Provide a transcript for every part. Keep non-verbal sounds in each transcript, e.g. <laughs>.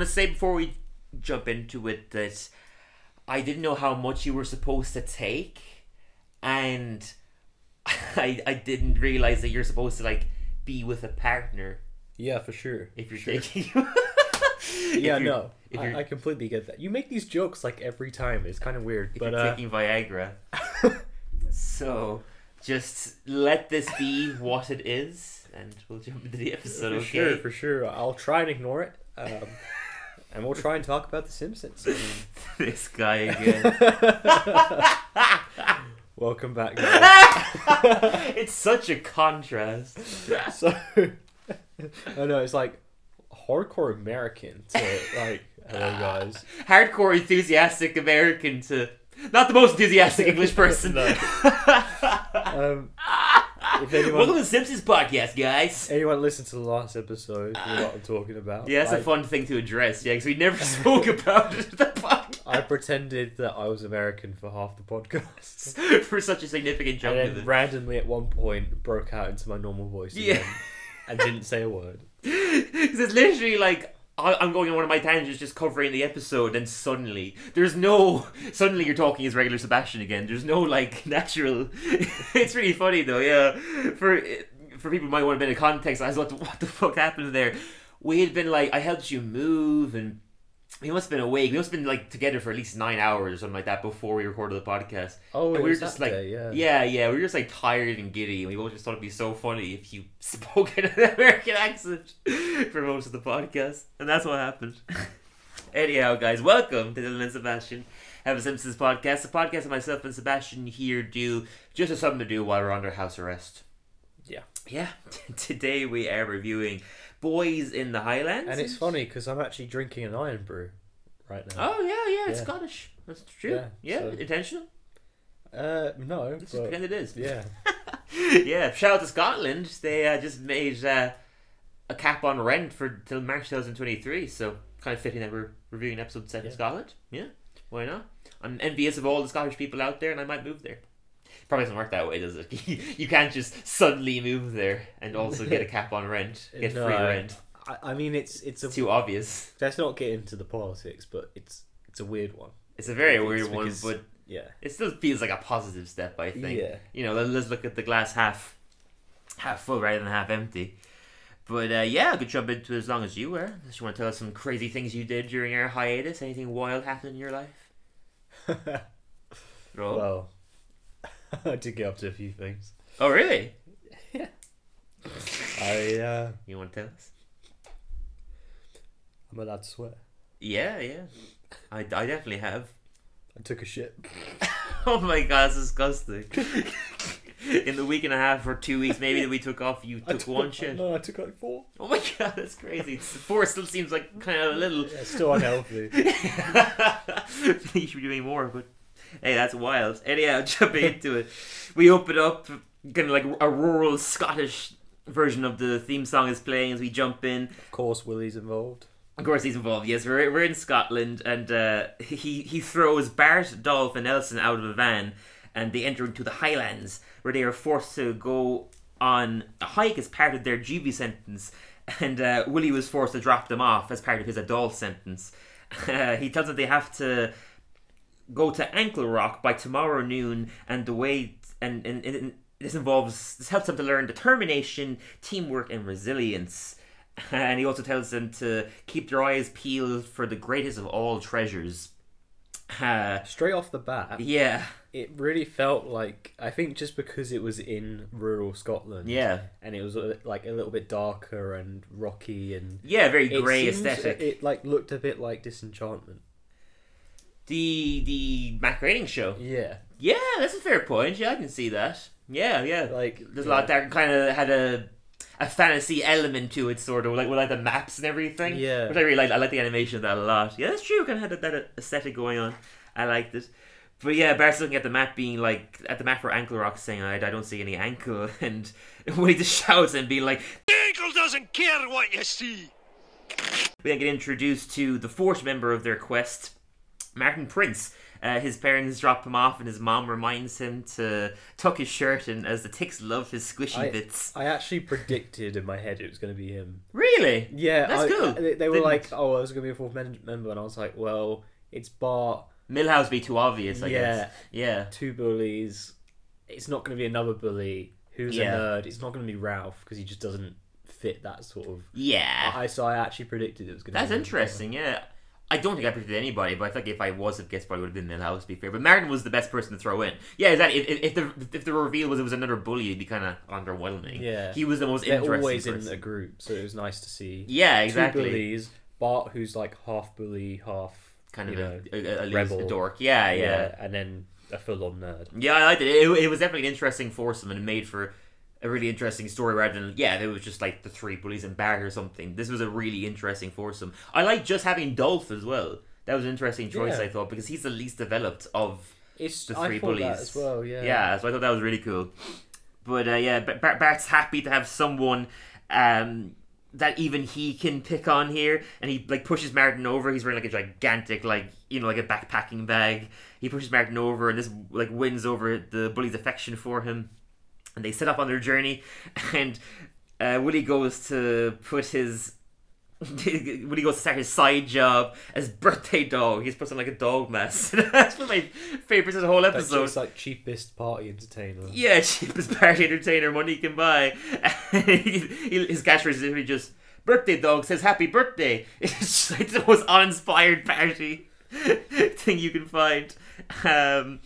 want to say before we jump into it that I didn't know how much you were supposed to take, and <laughs> I I didn't realize that you're supposed to like be with a partner Yeah, for sure. if you're Sure. taking. <laughs> Yeah, no, I, I completely get that. You make these jokes like every time. It's kind of weird, if but you're uh, taking Viagra. <laughs> so just let this be what it is, and we'll jump into the episode. for okay. sure, for sure, I'll try and ignore it, um, and we'll try and talk about The Simpsons. <laughs> This guy again. <laughs> welcome back, guys. <laughs> it's such a contrast. so, I know it's like hardcore American to like, hello guys. Hardcore enthusiastic American to not the most enthusiastic English person. No. Um, <laughs> if anyone Welcome to the Simpsons podcast, guys. anyone listened to the last episode, you know what I'm talking about. Yeah, that's I, a fun thing to address. Yeah, because we never <laughs> spoke about it. at The podcast I pretended that I was American for half the podcast. <laughs> for such a significant and jump. then randomly at one point broke out into my normal voice Yeah. again and didn't say a word. Because it's literally like I'm going on one of my tangents, just covering the episode, and suddenly there's no. Suddenly you're talking as regular Sebastian again. There's no like <laughs> natural. it's really funny though. Yeah, for for people might want a bit of context, I was like, what the fuck happened there? We had been like, I helped you move, and we must have been awake. We must have been like together for at least nine hours or something like that before we recorded the podcast. Oh, And we were just like, day, yeah. yeah, yeah, we were just like tired and giddy, and we both just thought it'd be so funny if you <laughs> spoke in an American accent <laughs> for most of the podcast, and that's what happened. <laughs> Anyhow, guys, welcome to Dylan and Sebastian have a Simpsons podcast. The podcast that myself and Sebastian here do just as something to do while we're under house arrest. Yeah. Yeah. <laughs> Today we are reviewing Boys in the Highlands. And it's funny because I'm actually drinking an Irn-Bru right now. Oh yeah, yeah, it's Yeah. Scottish. That's true. Yeah, Yeah, so- intentional. Uh, no, Let's just but pretend it is. yeah. <laughs> yeah, shout out to Scotland. They uh, just made uh, a cap on rent for till March 2023. So kind of fitting that we're reviewing an episode set in Yeah. Scotland. Yeah, why not? I'm envious of all the Scottish people out there, and I might move there. Probably doesn't work that way, does it? <laughs> you can't just suddenly move there and also get a <laughs> cap on rent, get No, free rent. I, I mean, it's it's a. It's too obvious. Let's not get into the politics, but it's it's a weird one. It's a very weird one, but Yeah. it still feels like a positive step. I think. Yeah. you know, let- let's look at the glass half half full rather than half empty. But uh, yeah, I could jump into it as long as you were. Unless you want to tell us some crazy things you did during your hiatus. Anything wild happened in your life? <laughs> Well, <laughs> I did get up to a few things. oh, really? Yeah. <laughs> I uh, You want to tell us? I'm allowed to swear. Yeah, yeah. I, I definitely have. I took a shit. <laughs> Oh my god, that's disgusting. in the week and a half or two weeks maybe that we took off, you I took, one shit. No, I took like four. Oh my god, that's crazy. Four still seems like kind of a little. Yeah, it's still unhealthy. you should be doing more, but hey, that's wild. Anyhow, jumping into it, we open up kind of like a rural Scottish version of the theme song is playing as we jump in. of course, Willie's involved. Of course, he's involved. Yes, we're, we're in Scotland, and uh, he he throws Bart, Dolph, and Nelson out of a van, and they enter into the Highlands, where they are forced to go on a hike as part of their juvie sentence. And uh, Willie was forced to drop them off as part of his adult sentence. Uh, <laughs> he tells them they have to go to Ankle Rock by tomorrow noon, and the way and, and, and this involves this helps them to learn determination, teamwork, and resilience. <laughs> And he also tells them to keep their eyes peeled for the greatest of all treasures. <laughs> Uh, Straight off the bat, yeah, it really felt like I think just because it was in rural Scotland, yeah, and it was uh, like a little bit darker and rocky and yeah. Very grey aesthetic. It like looked a bit like Disenchantment. The the Matt Groening show. Yeah, Yeah, that's a fair point. Yeah, I can see that. Yeah, yeah. like There's a lot that kind of had a a fantasy element to it, sort of like with like the maps and everything. Yeah. which I really like. I like the animation of that a lot. Yeah, that's true. Kind of had that, that aesthetic going on. I liked it. But yeah, Bart's looking at the map, being like at the map for Ankle Rock, saying, "I, I don't see any ankle," <laughs> and <laughs> he just shouts and being like, "The Ankle doesn't care what you see. we then get introduced to the fourth member of their quest, Martin Prince, Uh, his parents drop him off, and his mom reminds him to tuck his shirt in, as the ticks love his squishy I- bits. I actually predicted in my head it was going to be him. Really? Yeah, That's I- cool. They, they were Didn't- like, "Oh, there's going to be a fourth member," and I was like, "Well, it's Bart, Milhouse be too obvious, I Yeah. guess. Yeah. two bullies. It's not going to be another bully who's Yeah. a nerd. It's not going to be Ralph because he just doesn't fit that sort of." Yeah. I so I actually predicted it was going. to That's be him. interesting, yeah. I don't think I predicted anybody, but I think if I was a guest, probably would have been Milhouse, to be fair. But Martin was the best person to throw in. Yeah, exactly. If, if, the if the reveal was it was another bully, it'd be kind of underwhelming. Yeah. He was the most They're interesting always person. in a group, so it was nice to see. Yeah, Two exactly. bullies. Bart, who's like half bully, half Kind of a, know, a, a, a, rebel. a dork. Yeah, yeah. and then a full-on nerd. Yeah, I liked it. it. It was definitely an interesting foursome and it made for a really interesting story rather than, yeah, it was just like the three bullies and Bart or something. This was a really interesting foursome. I like just having Dolph as well. That was an interesting choice, Yeah. I thought, because he's the least developed of It's the three bullies as well. Yeah. Yeah, so I thought that was really cool. But uh, yeah, Ba- Bart, Bart's happy to have someone um, that even he can pick on here, and he like pushes Martin over. He's wearing like a gigantic, like you know, like a backpacking bag. He pushes Martin over, and this like wins over the bully's affection for him. And they set off on their journey, <laughs> and uh, Willie goes to put his <laughs> when he goes to start his side job as birthday dog, he's put on like a dog mask. <laughs> That's one of my favorites of the whole episode. just like cheapest party entertainer. Yeah, cheapest party entertainer money can buy. His catchphrase is literally just "Birthday dog says happy birthday." It's just like the most uninspired party thing you can find. Um,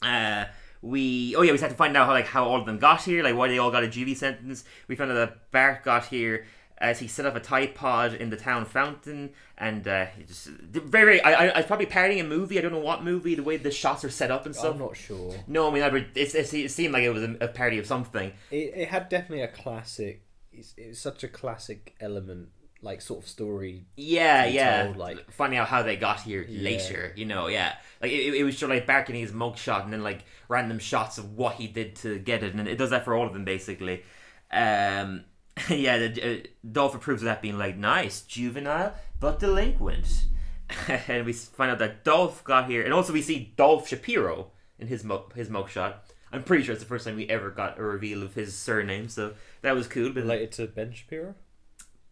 uh, we oh yeah, we had to find out how like how all of them got here, like why they all got a juvie sentence. We found out that Bart got here as he set up a Tide Pod in the town fountain, and uh, he just very, very I, I, I was probably parodying a movie. I don't know what movie. The way the shots are set up and stuff. I'm not sure. No, I mean, I it's, it's, it seemed like it was a, a parody of something. It, it had definitely a classic. It's, it's such a classic element, like sort of story. Yeah, yeah. told, like- finding out how they got here Yeah. later, you know, yeah. Like it, it was sort of like Bart getting his mugshot and then like random shots of what he did to get it, and it does that for all of them basically. Um, <laughs> yeah, the, uh, Dolph approves of that being like nice, juvenile but delinquent, <laughs> and we find out that Dolph got here, and also we see Dolph Shapiro in his mug, his mugshot. I'm pretty sure it's the first time we ever got a reveal of his surname, so that was cool. But Related to Ben Shapiro.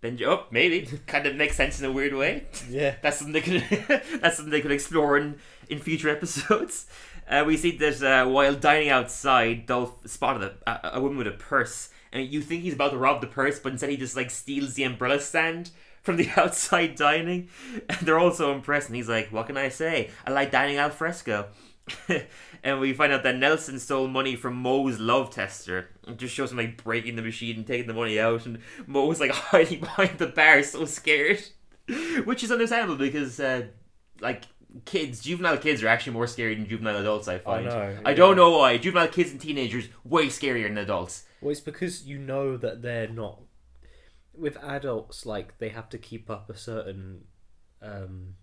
Benji, oh, maybe kind of makes sense in a weird way. Yeah. <laughs> That's something they could <laughs> that's something they could explore in, in future <laughs> episodes. Uh, we see that uh, while dining outside, Dolph spotted a, a, a woman with a purse, and you think he's about to rob the purse, but instead he just like steals the umbrella stand from the outside dining. And they're all so impressed, and he's like, "What can I say? I like dining al fresco." <laughs> and we find out that Nelson stole money from Moe's love tester. It just shows him like breaking the machine and taking the money out, and Moe's like <laughs> hiding behind the bar, so scared. <laughs> Which is understandable because, uh, like, kids, juvenile kids are actually more scary than juvenile adults. I find. know, I don't know why. Juvenile kids and teenagers way scarier than adults. Well, it's because you know that they're not. With adults, like they have to keep up a certain. Um,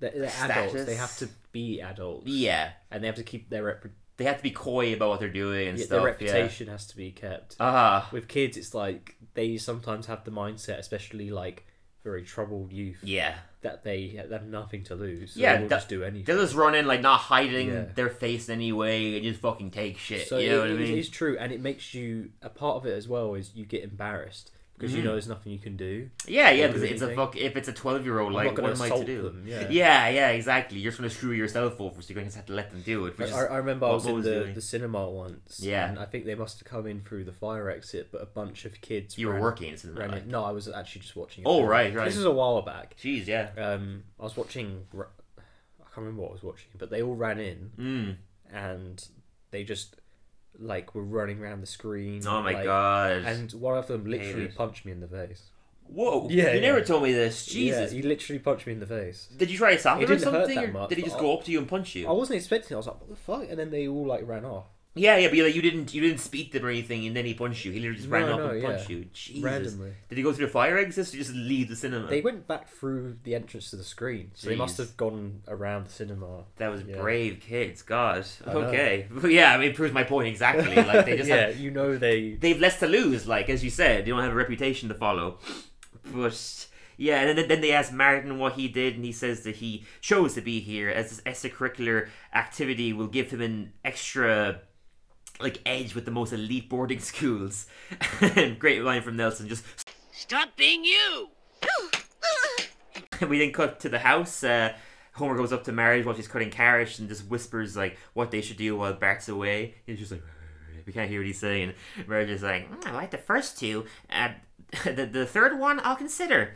they're, they're adults. They have to be adults. Yeah, and they have to keep their rep- they have to be coy about what they're doing and yeah, stuff. their reputation has to be kept. Yeah. Ah, With kids, it's like they sometimes have the mindset, especially like very troubled youth, yeah. that they have nothing to lose. So Yeah, they will that- just do anything. They'll just run in like not hiding Yeah. their face in any way and just fucking take shit. So you know it, what I mean? it's true, and it makes you a part of it as well. Is you get embarrassed because you Mhm. know there's nothing you can do. Yeah, yeah, because it's a fuck. If it's a twelve-year-old, like, what am I to do? them, yeah. yeah, yeah, exactly. You're just gonna screw yourself over, so you're going to have to let them do it. Which I, is, I remember I was in was the, doing. the cinema once. Yeah. and I think they must have come in through the fire exit, but a bunch of kids. you were working in cinema. Like. No, I was actually just watching. Oh film. right, right. This is a while back. Jeez, yeah. Um, I was watching. I can't remember what I was watching, but they all ran in Mm. and they just like were running around the screen. Oh my like- god. And one of them literally it. punched me in the face. Whoa. Yeah, You never yeah. told me this. Jesus. Yeah, he literally punched me in the face. Did you try to stop him or something, that or much, did he just go up to you and punch you? I wasn't expecting. it. I was like, "What the fuck?" And then they all like ran off Yeah, yeah, but you like you didn't you didn't speak to him or anything, and then he punched you. He literally just ran No, up no, and yeah. punched you. Jesus. randomly. Did he go through the fire exit or just leave the cinema? They went back through the entrance to the screen, so they must Jeez. have gone around the cinema. That was Yeah. brave kids. God. I know. Okay. But <laughs> yeah, I mean, it proves my point exactly. Like they just <laughs> yeah, have, you know they. they've less to lose. Like as you said, they don't have a reputation to follow. But Yeah, and then, then they ask Martin what he did, and he says that he chose to be here as this extracurricular activity will give him an extra like edge with the most elite boarding <laughs> schools. great line from Nelson, just Stop being you! <laughs> we then cut to the house. Uh, Homer goes up to Marge while she's cutting carrots and just whispers like what they should do while Bart's away. He's just like we can't hear what he's saying. Marge is like, "Mm, I like the first two. Uh, <laughs> the the third one I'll consider.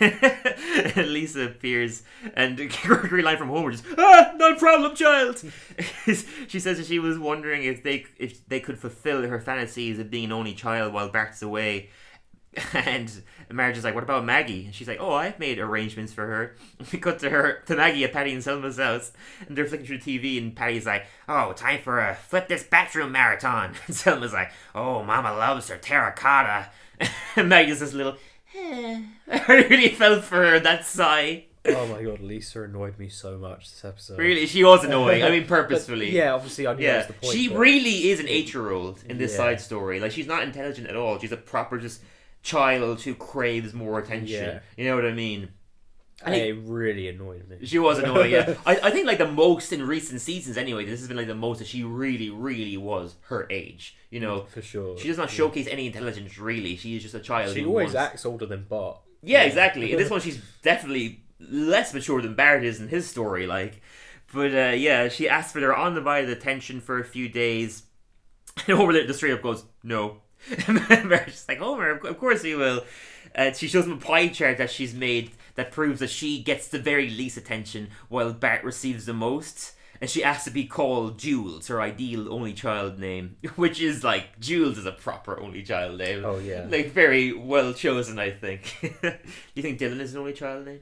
<laughs> Lisa appears and <laughs> Gregory line from Homer just ah no problem child. <laughs> she says that she was wondering if they if they could fulfill her fantasies of being an only child while Bart's away. And Marge is like, "What about Maggie?" And she's like, "Oh, I've made arrangements for her." We cut to her, to Maggie at Patty and Selma's house, and they're flicking through TV, and Patty's like, "Oh, time for a flip this bathroom marathon." And Selma's like, "Oh, Mama loves her terracotta." And Maggie's this little. "Eh." <laughs> I really felt for her that sigh. Oh my god, Lisa annoyed me so much this episode. Really, she was annoying. I mean, <laughs> But, purposefully. yeah, obviously I knew that Yeah, was the point. she but- really is an eight-year-old in this Yeah. side story. Like she's not intelligent at all. She's a proper just child who craves more attention. Yeah. You know what I mean? I think- it really annoyed me. She was annoying. Yeah, <laughs> I, I think like the most in recent seasons. Anyway, this has been like the most that she really, really was her age. You know, for sure. she does not Yeah. showcase any intelligence. Really, she is just a child. She always wants- acts older than Bart. Yeah, exactly. In this one, <laughs> she's definitely less mature than Bart is in his story. Like, but uh, yeah, she asks for their undivided attention for a few days. <laughs> And Homer just straight up goes, "No." And Marge's just like, "Homer, of course we will." And she shows him a pie chart that she's made that proves that she gets the very least attention while Bart receives the most. And she asks to be called Jules, her ideal only child name, <laughs> which is like Jules is a proper only child name. Oh yeah. Like very well chosen, I think. Do <laughs> you think Dylan is an only child name?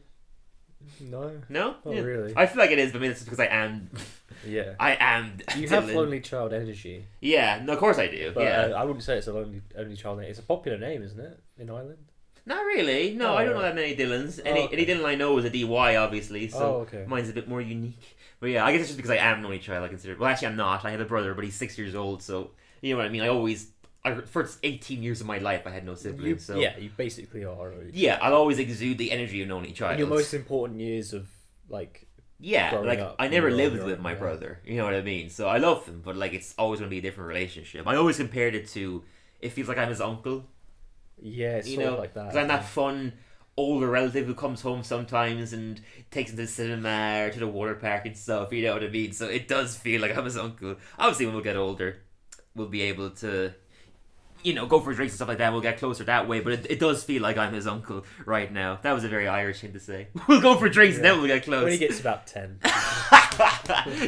no. No. Oh, Yeah. really? I feel like it is, but maybe it's because I am. <laughs> Yeah. I am. You Dylan. have only child energy, Yeah. No, of course I do. but yeah. uh, I wouldn't say it's a only only child name. It's a popular name, isn't it, in Ireland? Not really. No, Oh, I don't oh. know that many Dylans. Any Oh, okay. any Dylan I know is a DY, obviously. Oh, so oh, okay. mine's a bit more unique. But yeah, I guess it's just because I am an only child. I consider. Well, actually, I'm not. I have a brother, but he's six years old. So you know what I mean. I always. I, for 18 years of my life, I had no siblings. You, so Yeah, you basically are. yeah, I'll always exude the energy of an only child. In your most important years of like Yeah, like up I never lived with my yeah. brother. You know what I mean? So I love him, but like it's always going to be a different relationship. I always compared it to it feels like I'm his uncle. Yeah, You know, like that. because I'm that fun older relative who comes home sometimes and takes him to the cinema or to the water park and stuff. You know what I mean? So it does feel like I'm his uncle. Obviously, when we get older, we'll be able to. You know, go for drinks and stuff like that. We'll get closer that way, but it, it does feel like I'm his uncle right now. That was a very Irish thing to say. <laughs> We'll go for drinks and Yeah. then we'll get close. when he gets about ten. <laughs>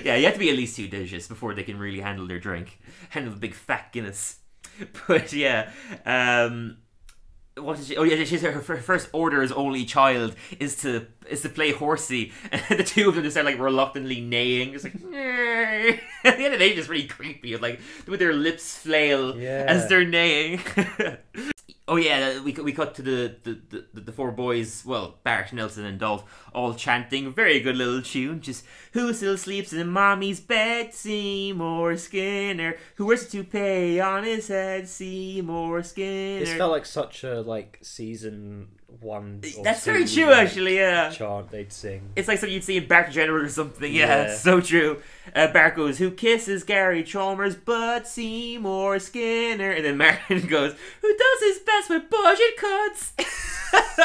yeah, you have to be at least two dishes before they can really handle their drink. Handle the big fat Guinness. <laughs> But yeah, um, what is she? Oh yeah, she's her, her first order as only child is to is to play horsey, <laughs> and the two of them just start like reluctantly neighing, just like. "Nyeh." <laughs> At the end of the day, just really creepy, like with their lips flail Yeah. as they're neighing. <laughs> Oh yeah, we we cut to the, the, the, the four boys, well, Bart, Nelson, and Dolph, all chanting. Very good little tune. Just who still sleeps in mommy's bed? Seymour Skinner. Who wears a toupee on his head? Seymour Skinner. This felt like such a like season one. or That's very true, actually. Yeah. Chant they'd sing. It's like something you'd see in Bart General or something. Yeah, Yeah. it's so true. Uh, Bart goes, "Who kisses Gary Chalmers but Seymour Skinner?" And then Martin <laughs> goes, "Who does his best with budget cuts?" <laughs>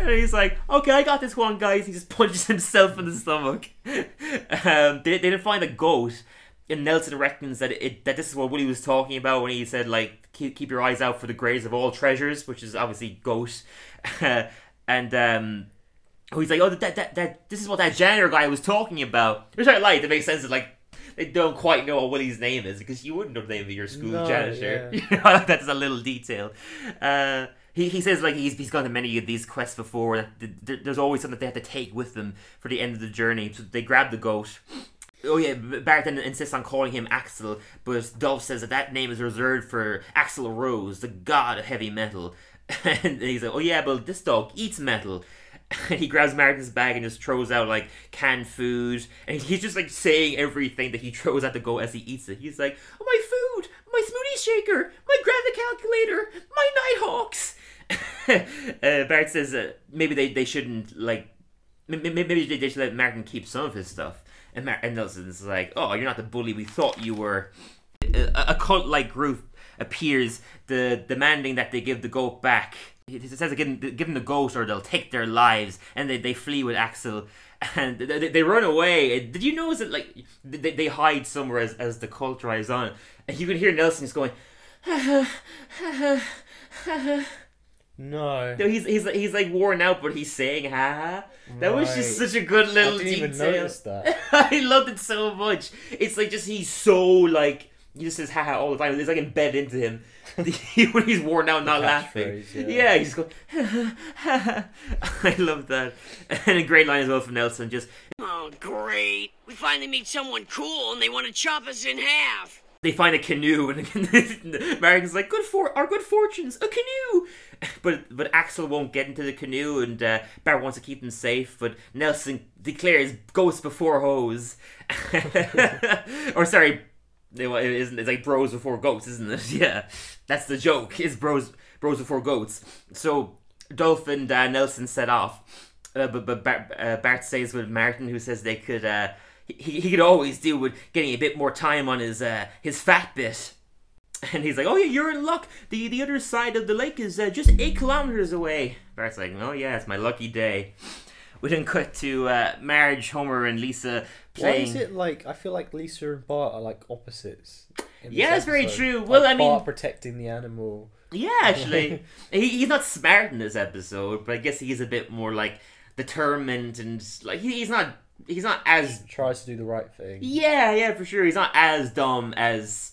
and he's like, "Okay, I got this one, guys." He just <laughs> punches himself in the stomach. Um, they, they didn't find a goat, and Nelson reckons that it that this is what Willie was talking about when he said like keep, keep your eyes out for the graves of all treasures, which is obviously goat. <laughs> and um, he's like, oh, that, that, that, this is what that janitor guy was talking about. Which I like. That makes sense. That, like, they don't quite know what Willie's name is because you wouldn't know the name of your school No, janitor. yeah. <laughs> You know, that's a little detail. Uh, he, he says like he's, he's gone to many of these quests before. That th- th- there's always something they have to take with them for the end of the journey. So they grab the goat. Oh yeah, B- Bart then insists on calling him Axel, but Dolph says that that name is reserved for Axl Rose, the god of heavy metal. <laughs> And he's like, oh yeah, but this dog eats metal. <laughs> And he grabs Martin's bag and just throws out like canned food, and he's just like saying everything that he <laughs> throws at the goat as he eats it. He's like, oh, "My food, my smoothie shaker, my gravity calculator, my Nighthawks." uh, Bart says uh, maybe they, they shouldn't like maybe they should let Martin keep some of his stuff. And, and Nelson's like, "Oh, you're not the bully we thought you were." A, a cult-like group appears, the demanding that they give the goat back. It says give, them- the goat or they'll take their lives, and they, they flee with Axel, and they, they- they run away. Did you notice that like they, they hide somewhere as, as the cult drives on, and you can hear Nelson just going. <sighs> <sighs> <sighs> No. No, he's he's he's like worn out, but he's saying "ha ha." That was just such a good I little didn't even detail. notice that. <laughs> I loved it so much. It's like just he's so like he just says "ha ha" all the time. It's like embedded into him <laughs> <laughs> when he's worn out, not laughing. catchphrase, Yeah. yeah. he's going. I love that, and a great line as well from Nelson. Just Oh, great. We finally meet someone cool and they want to chop us in half. They find a canoe, and <laughs> Martin's like, "Good for our good fortunes, a canoe." <laughs> But but Axel won't get into the canoe, and uh, Bart wants to keep him safe. But Nelson declares ghost before hose, <laughs> or sorry, it isn't. It's like bros before goats, isn't it? Yeah, that's the joke. Is bros bros before goats. So Dolph and uh, Nelson set off. Uh, but but Bart, uh, Bart stays with Martin, who says they could uh, he, he could always do with getting a bit more time on his uh, his fat bit. And he's like, "Oh yeah, you're in luck. the The other side of the lake is uh, just eight kilometers away." Bart's like, "Oh yeah, it's my lucky day." We then cut to uh, Marge, Homer, and Lisa playing. Why is it like I feel like Lisa and Bart are like opposites? Yeah, that's very episode. true. Like, Well, I mean- Bart protecting the animal. Yeah, actually, <laughs> he, he's not smart in this episode, but I guess he's a bit more like determined and like he, he's not he's not as Tries to do the right thing. yeah yeah for sure. He's not as dumb as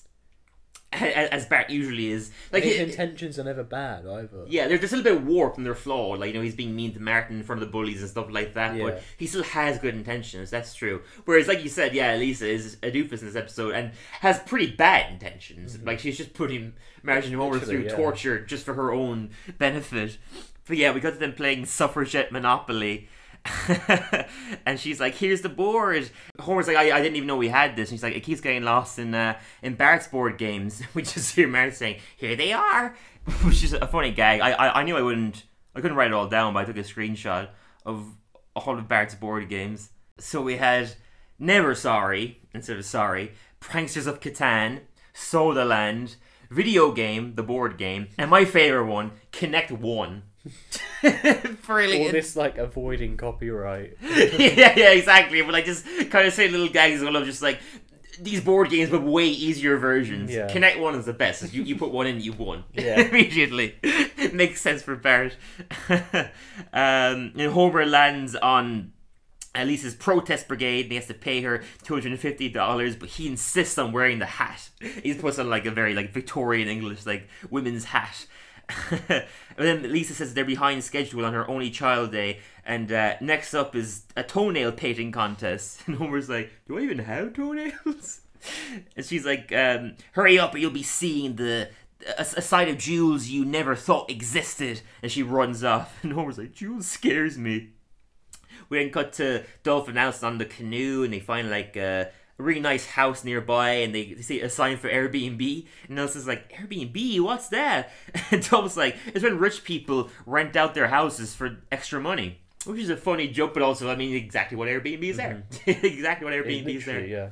as, as Bart usually is. Like His it- intentions are never bad either. Yeah, they're just a little bit warped and they're flawed. Like, you know, he's being mean to Martin in front of the bullies and stuff like that, Yeah. but he still has good intentions, that's true. Whereas, like you said, yeah, Lisa is a doofus in this episode and has pretty bad intentions. Like, she's just putting Martin Mm-hmm. Through yeah. torture just for her own benefit. But yeah, we got to them playing Suffragette Monopoly. <laughs> and she's like, "Here's the board." Homer's like, I, "I didn't even know we had this." And she's like, "It keeps getting lost in uh, in Bart's board games." We just hear Bart saying, "Here they are," <laughs> which is a funny gag. I, I I knew I wouldn't, I couldn't write it all down, but I took a screenshot of all of Bart's board games. So we had Never Sorry instead of Sorry, Pranksters of Catan, Soda Land, Video Game, the board game, and my favorite one, Connect One. <laughs> Brilliant. All this like avoiding copyright. <laughs> yeah, yeah, exactly. But like just kind of say little gags of just like these board games, but way easier versions. Yeah. Connect one is the best. You you put one in, you won. Yeah. <laughs> immediately. Makes sense for Bart. um, and Homer lands on. Lisa's protest brigade and he has to pay her $250 but he insists on wearing the hat he puts on like a very like Victorian English like women's hat and then Lisa says they're behind schedule on her only child day. And uh, next up is a toenail painting contest. <laughs> And Homer's like do I even have toenails? <laughs> And she's like um, hurry up or you'll be seeing the a, a side of Jules you never thought existed. And she runs off. <laughs> And Homer's like Jules scares me. We then cut to Dolph and Nelson on the canoe, and they find like a, a really nice house nearby, and they see a sign for Airbnb. And Nelson's like, Airbnb, what's that? <laughs> And Dolphin's like, it's when rich people rent out their houses for extra money. Which is a funny joke, but also, I mean, exactly what Airbnb is there. <laughs> exactly what Airbnb is there. Yeah.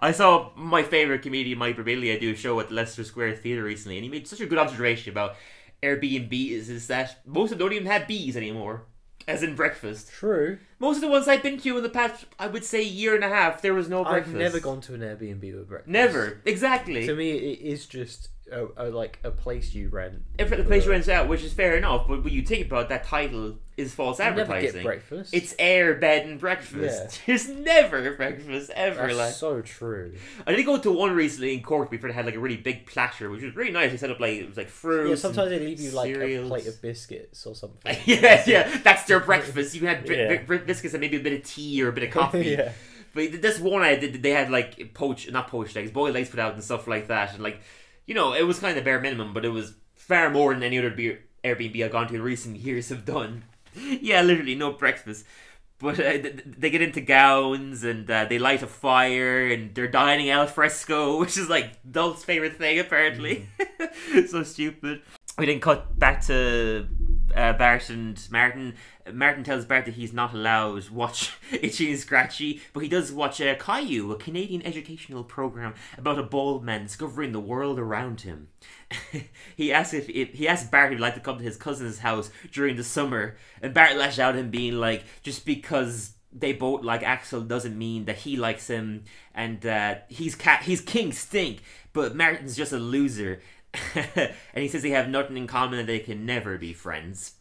I saw my favorite comedian, Mike Birbiglia, do a show at Leicester Square Theatre recently, and he made such a good observation about Airbnb is, is that most of them don't even have bees anymore, as in breakfast. True. Most of the ones I've been to in the past, I would say, year and a half, there was no breakfast. I've never gone to an Airbnb with breakfast. Never, exactly. To me, it is just a, a, like a place you rent. If the place rents out, which is fair enough, but when you think about it, that title is false You never advertising. get breakfast. It's air, bed, and breakfast. <laughs> There's never breakfast ever. That's like so true. I did go to one recently in Cork before they had like a really big platter, which was really nice. They set up like it was like fruit. Yeah, sometimes they leave you like a plate of biscuits or <laughs> something. yeah, yeah, that's their breakfast. You had bi- Yeah. bi- biscuits and maybe a bit of tea or a bit of <laughs> coffee. yeah. But this one I did, they had like poached, not poached eggs, boiled eggs put out and stuff like that. And like, you know, it was kind of bare minimum, but it was far more than any other beer, Airbnb I've gone to in recent years have done. <laughs> yeah, literally no breakfast. But uh, th- th- they get into gowns and uh, they light a fire and they're dining al fresco, <laughs> which is like Dolph's favorite thing apparently. <laughs> so stupid. We then cut back to uh, Bart and Martin. Martin tells Bart that he's not allowed to watch <laughs> Itchy and Scratchy, but he does watch uh, Caillou, a Canadian educational program about a bald man discovering the world around him. <laughs> he asks if, he asks Bart if he'd like to come to his cousin's house during the summer, and Bart lashed out at him, being like, just because they both like Axel doesn't mean that he likes him and uh, he's cat he's King Stink, but Martin's just a loser. <laughs> and he says they have nothing in common and they can never be friends.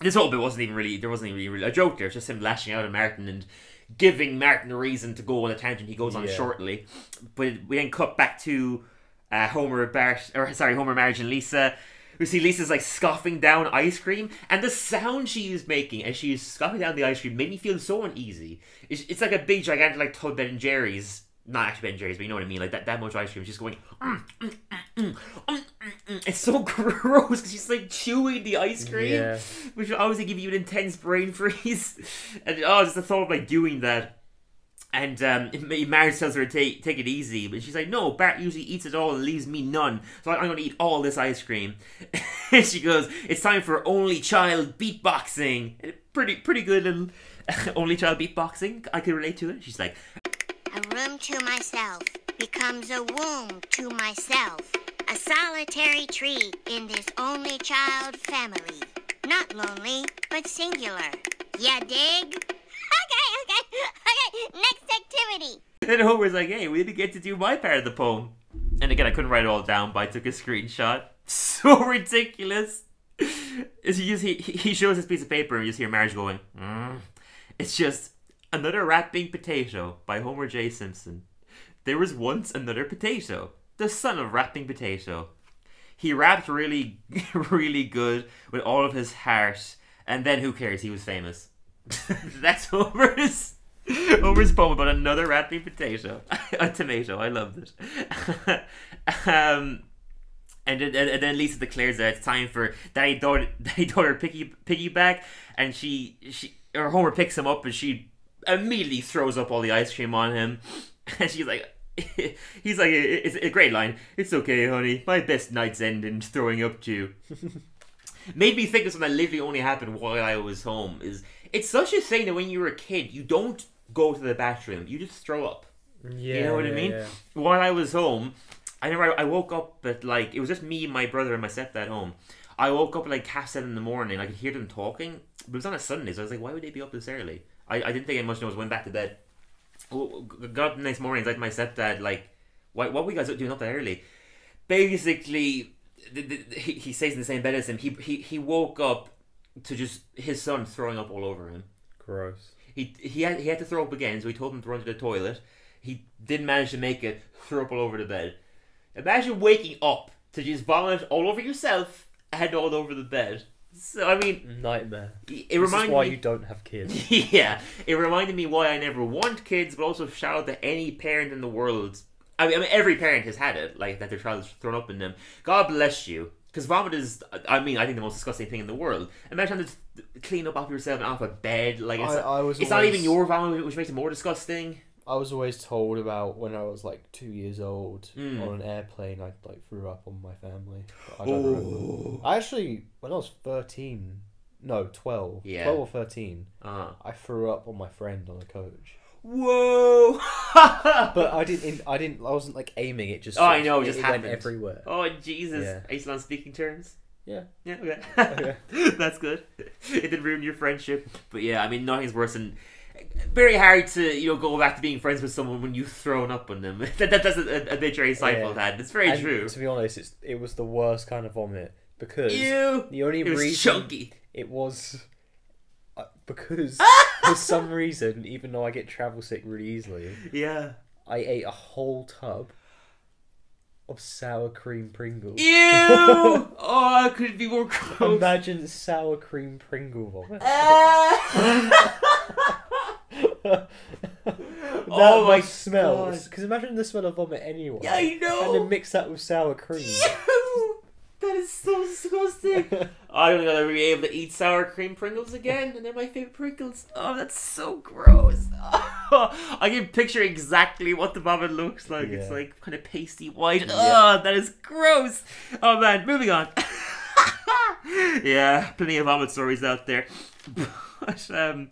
This whole bit wasn't even really there wasn't even really a joke there, it's just him lashing out at Martin and giving Martin a reason to go on a tangent he goes on Yeah. shortly. But we then cut back to uh, Homer, Bart, or sorry, Homer, Marge, and Lisa. We see Lisa's like scoffing down ice cream, and the sound she is making as she is scoffing down the ice cream made me feel so uneasy. It's, it's like a big gigantic like tub Ben and Jerry's, not actually Ben and Jerry's, but you know what I mean, like that, that much ice cream, just going. "Mm, mm, mm, mm, mm, mm, mm." It's so <laughs> gross because she's like chewing the ice cream, Yeah. which will obviously give you an intense brain <laughs> freeze. And oh, just the thought of like doing that. And um, Marge tells her to take, take it easy, but she's like, "No, Bart usually eats it all and leaves me none, so I'm going to eat all this ice cream." and <laughs> she goes, "It's time for only child beatboxing." And Pretty, pretty good little only child beatboxing. I could relate to it. She's like, room to myself becomes a womb to myself. A solitary tree in this only child family. Not lonely, but singular. Ya dig? Okay, okay, <laughs> okay. Next activity. and Homer's like, "Hey, we didn't get to do my part of the poem." And again, I couldn't write it all down, but I took a screenshot. <laughs> So ridiculous. He just he, he shows this piece of paper and you just hear Marge going, mm. It's just another rapping potato by Homer J. Simpson. There was once another potato, the son of rapping potato. He rapped really, <laughs> really good with all of his heart, and then who cares? He was famous. <laughs> That's Homer's <laughs> Homer's poem about another rapping potato, a tomato. I loved it. um, and then, and then Lisa declares that it's time for Daddy daughter, Daddy daughter piggy piggyback, and she she or Homer picks him up and she immediately throws up all the ice cream on him, <laughs> and she's like. <laughs> He's like, it's a great line. It's okay, honey. My best night's end in throwing up to you. <laughs> Made me think of something that literally only happened while I was home. Is it's such a thing that when you were a kid, you don't go to the bathroom. You just throw up. Yeah, You know what I mean? yeah. While I was home, I remember I, I woke up at like it was just me, my brother, and my stepdad home. I woke up at like half seven in the morning. I could hear them talking. But it was on a Sunday, so I was like, why would they be up this early? I, I didn't think much noise. Went back to bed. Oh, w- Got up the next morning. Like my stepdad, like, why what were you guys doing up that early? Basically, the, the, he, he stays in the same bed as him. He, he he woke up to just his son throwing up all over him. Gross. He he had he had to throw up again, so he told him to run to the toilet. He didn't manage to make it. <laughs> Threw up all over the bed. Imagine waking up to just vomit all over yourself and all over the bed. So I mean, Nightmare. it This is why me. you don't have kids. <laughs> yeah, it reminded me why I never want kids, but also shout out to any parent in the world. I mean, I mean, every parent has had it, like that their child is thrown up in them. God bless you, because vomit is, I mean, I think the most disgusting thing in the world. Imagine having to clean up off yourself and off a bed, like it's, I, I was it's not even your vomit, which makes it more disgusting. I was always told about when I was like two years old Mm. on an airplane. I like threw up on my family. I don't remember. I actually, when I was thirteen, no, twelve, Yeah. twelve or thirteen, Uh, I threw up on my friend on a coach. whoa! <laughs> But I didn't. I didn't. I wasn't like aiming. It just. Oh, I know, it just went happened. everywhere. oh Jesus! Yeah. Are you still on speaking terms? Yeah. Yeah, okay. <laughs> Okay. <laughs> That's good. It didn't ruin your friendship. But yeah, I mean, nothing's worse than. Very hard to, you know, go back to being friends with someone when you've thrown up on them. <laughs> that, that, that's a, a bit Jerry Seinfeld Yeah. had. It's very And true. To be honest, it's it was the worst kind of vomit because Ew! the only It was reason chunky. it was uh, because <laughs> for some reason, even though I get travel sick really easily, Yeah. I ate a whole tub of sour cream Pringles. Ew! <laughs> oh, it couldn't be more gross. Imagine sour cream Pringle vomit. Ah! <laughs> that Oh my must smell. Because imagine the smell of vomit anyway. Yeah, I know. And then mix that with sour cream. <laughs> Ew! That is so disgusting. <laughs> I'm gonna be able to eat sour cream Pringles again, and they're my favorite Pringles. Oh, that's so gross. I can picture exactly what the vomit looks like. It's like kind of pasty white. Oh, that is gross. Oh man, moving on. yeah, plenty of vomit stories out there. But um,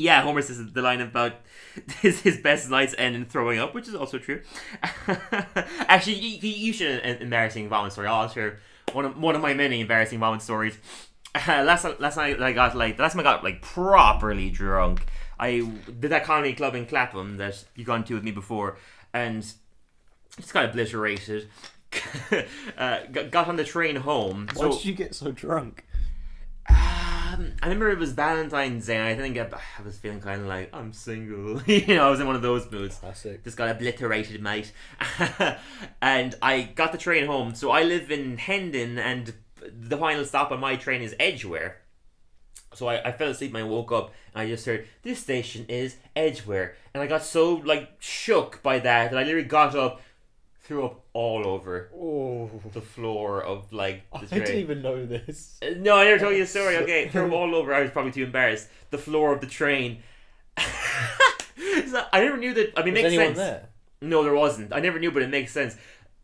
yeah, Homer says the line about <laughs> his, his best nights end in throwing up, which is also true. <laughs> Actually, you, you should an embarrassing vomit story. I'll share one of one of my many embarrassing vomit stories. <laughs> last last night I got like last time I got like properly drunk. I did that comedy club in Clapham that you've gone to with me before, and just got obliterated. uh, got, got on the train home. Why So- did you get so drunk? Um, I remember it was Valentine's Day. And I think I, I was feeling kind of like I'm single. <laughs> you know, I was in one of those moods. Classic. Just got obliterated, mate. <laughs> and I got the train home. So I live in Hendon, and the final stop on my train is Edgware. So I, I fell asleep and I woke up and I just heard this station is Edgware, and I got so like shook by that that I literally got up, threw up all over Oh, the floor of like the I train. didn't even know this. Uh, No, I never told you a story. <laughs> Okay, throw them all over. I was probably too embarrassed. The floor of the train. <laughs> I never knew that. I mean, Was it makes sense. there? No, there wasn't. I never knew, but it makes sense.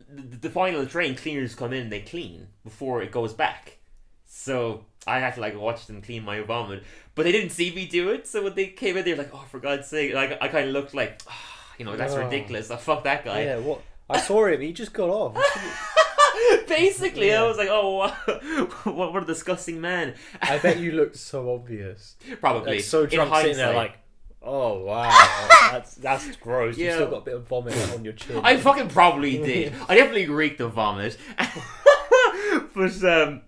The, the final train cleaners come in and they clean before it goes back. So I had to like watch them clean my vomit, but they didn't see me do it. So when they came in, they were like, "Oh, for God's sake!" Like I kind of looked like, "Ah, you know, that's Oh. ridiculous. Oh, fuck that guy. Yeah, what? I saw him. He just got off. <laughs> Basically, I was like, "Oh, <laughs> what, what a disgusting man." I bet you looked so obvious. <laughs> Probably Like so drunk, sitting there like, oh wow, that's that's gross. Yeah. You still got a bit of vomit on your chin. I fucking probably did. I definitely reeked of vomit. but um,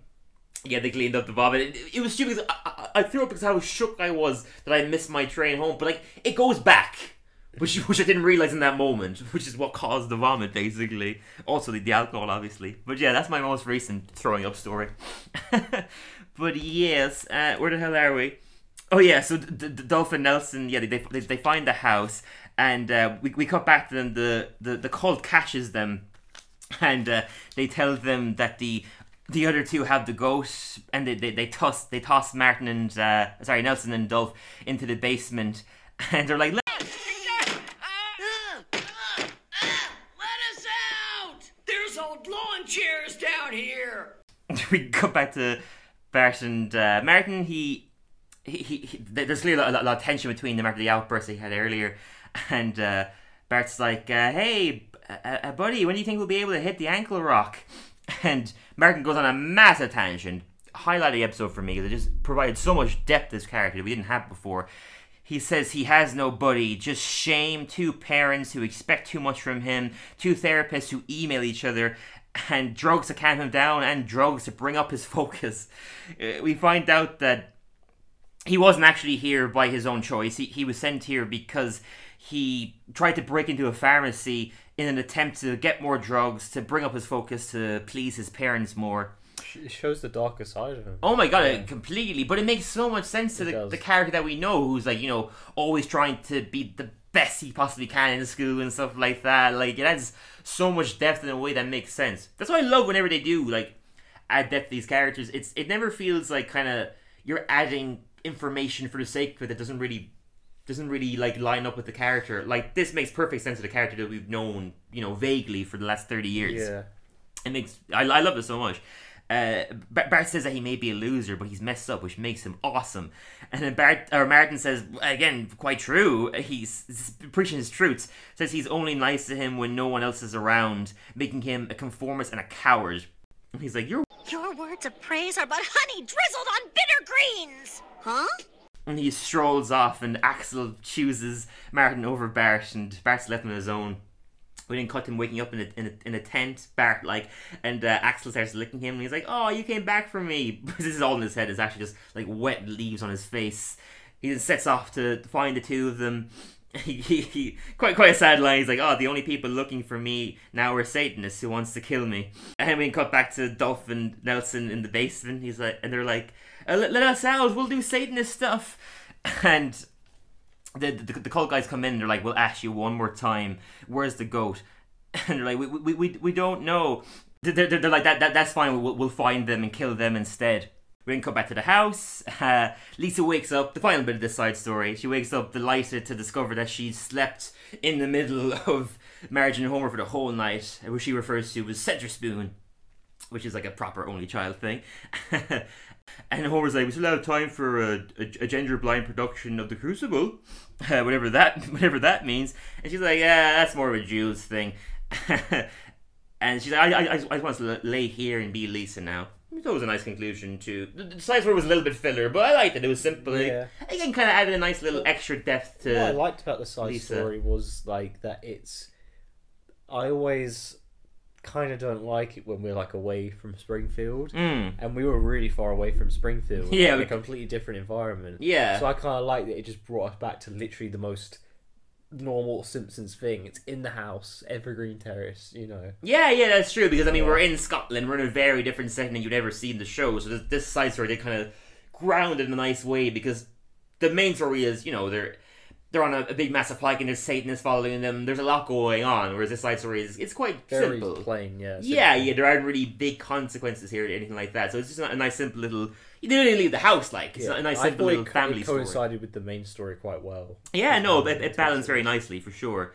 yeah, they cleaned up the vomit. It, it was stupid. I, I, I threw up because how shook I was that I missed my train home. But like, it goes back. Which, <laughs> which I didn't realize in that moment, which is what caused the vomit, basically. Also, the, the alcohol, obviously. But yeah, that's my most recent throwing up story. <laughs> but yes, uh, where the hell are we? Oh yeah, so the, the Dolph and Nelson, yeah, they, they they find the house, and uh, we we cut back to them. The the the cult catches them, <laughs> and uh, they tell them that the the other two have the goat, and they they, they toss they toss Martin and uh, sorry Nelson and Dolph into the basement, and they're like, Let <laughs> we cut back to Bart and uh, Martin. He, he, he, he there's clearly a lot, a lot of tension between them after the outburst he had earlier, <laughs> and uh, like, uh, "Hey, buddy, when do you think we'll be able to hit the ankle rock?" <laughs> And Martin goes on a massive tangent. Highlight the episode for me because it just provided so much depth to this character that we didn't have before. He says he has no buddy, just shame, two parents who expect too much from him, two therapists who email each other, and drugs to calm him down, and drugs to bring up his <laughs> focus. Uh, we find out that he wasn't actually here by his own choice. He, he was sent here because he tried to break into a pharmacy in an attempt to get more drugs, to bring up his focus, to please his parents more. It shows the darker side of him. Oh my god, Yeah. completely. But it makes so much sense to the, the character that we know, who's like, you know, always trying to be the best he possibly can in school and stuff like that. Like, it adds so much depth in a way that makes sense. That's why I love whenever they do, like, add depth to these characters. It's It never feels like kind of you're adding information for the sake of it that doesn't really doesn't really like line up with the character. Like this makes perfect sense of the character that we've known, you know, vaguely for the last thirty years Yeah. it makes I, I love it so much. Uh, Bar- Bart says that he may be a loser, but he's messed up, which makes him awesome. And then Bart or Martin says again, quite true. He's, preaching his truths. Says he's only nice to him when no one else is around, making him a conformist and a coward. And he's like, "You're." Your words of praise are but honey drizzled on bitter greens. Huh? And he strolls off, and Axel chooses Martin over Bart, and Bart's left on his own. We didn't cut him waking up in a, in a, in a tent, Bart like, and uh, Axel starts licking him, and he's like, "Oh, you came back for me." <laughs> this is all in his head. It's actually just like wet leaves on his face. He then sets off to find the two of them. <laughs> He, he, quite quite a sad line. He's like, "Oh, the only people looking for me now are Satanists who wants to kill me." And we cut back to Dolph and Nelson in the basement. He's like, and they're like, uh, let, "Let us out. We'll do Satanist stuff." <laughs> And the, the the cult guys come in. They're like, "We'll ask you one more time. Where's the goat?" <laughs> And they're like, "We we we, we don't know." They're, they're, they're like, "That, that that's fine. We'll, we'll find them and kill them instead." We then come back to the house. <laughs> Uh, Lisa wakes up. The final bit of this side story. She wakes up delighted to discover that she slept in the middle <laughs> of Marge and Homer for the whole night, which she refers to as Cedric Spoon. which is like a proper only child thing. And Homer's like, we still have time for a, a, a gender blind production of the Crucible, <laughs> uh, whatever that <laughs> whatever that means. And she's like, yeah, that's more of a Jules thing. <laughs> and she's like, I, I, I just want to lay here and be Lisa now. It was a nice conclusion to the, slice where was a little bit filler, but I liked it. It was simple. Yeah. Again, kind of added a nice little extra depth to. what I liked about the side Lisa. story was like that it's. I always kind of don't like it when we're like away from Springfield, Mm. and we were really far away from Springfield. <laughs> Yeah, we- a completely different environment. Yeah. So I kind of like that it just brought us back to literally the most normal Simpsons thing. It's in the house, Evergreen Terrace. You know. Yeah, yeah, that's true. Because I mean, Yeah. we're in Scotland. We're in a very different setting than you'd ever see in the show. So this, this side story they kind of grounded in a nice way because the main story is you know they're they're on a, a big massive hike and there's Satanists following them. There's a lot going on. Whereas this side story is it's quite Very simple. plain, yeah. Yeah, simple. yeah, there aren't really big consequences here or anything like that. So it's just a nice, simple little. You didn't leave the house, like it's Yeah. a nice, simple little it, family it story. coincided with the main story quite well. Yeah, no, it, it balanced very nicely for sure.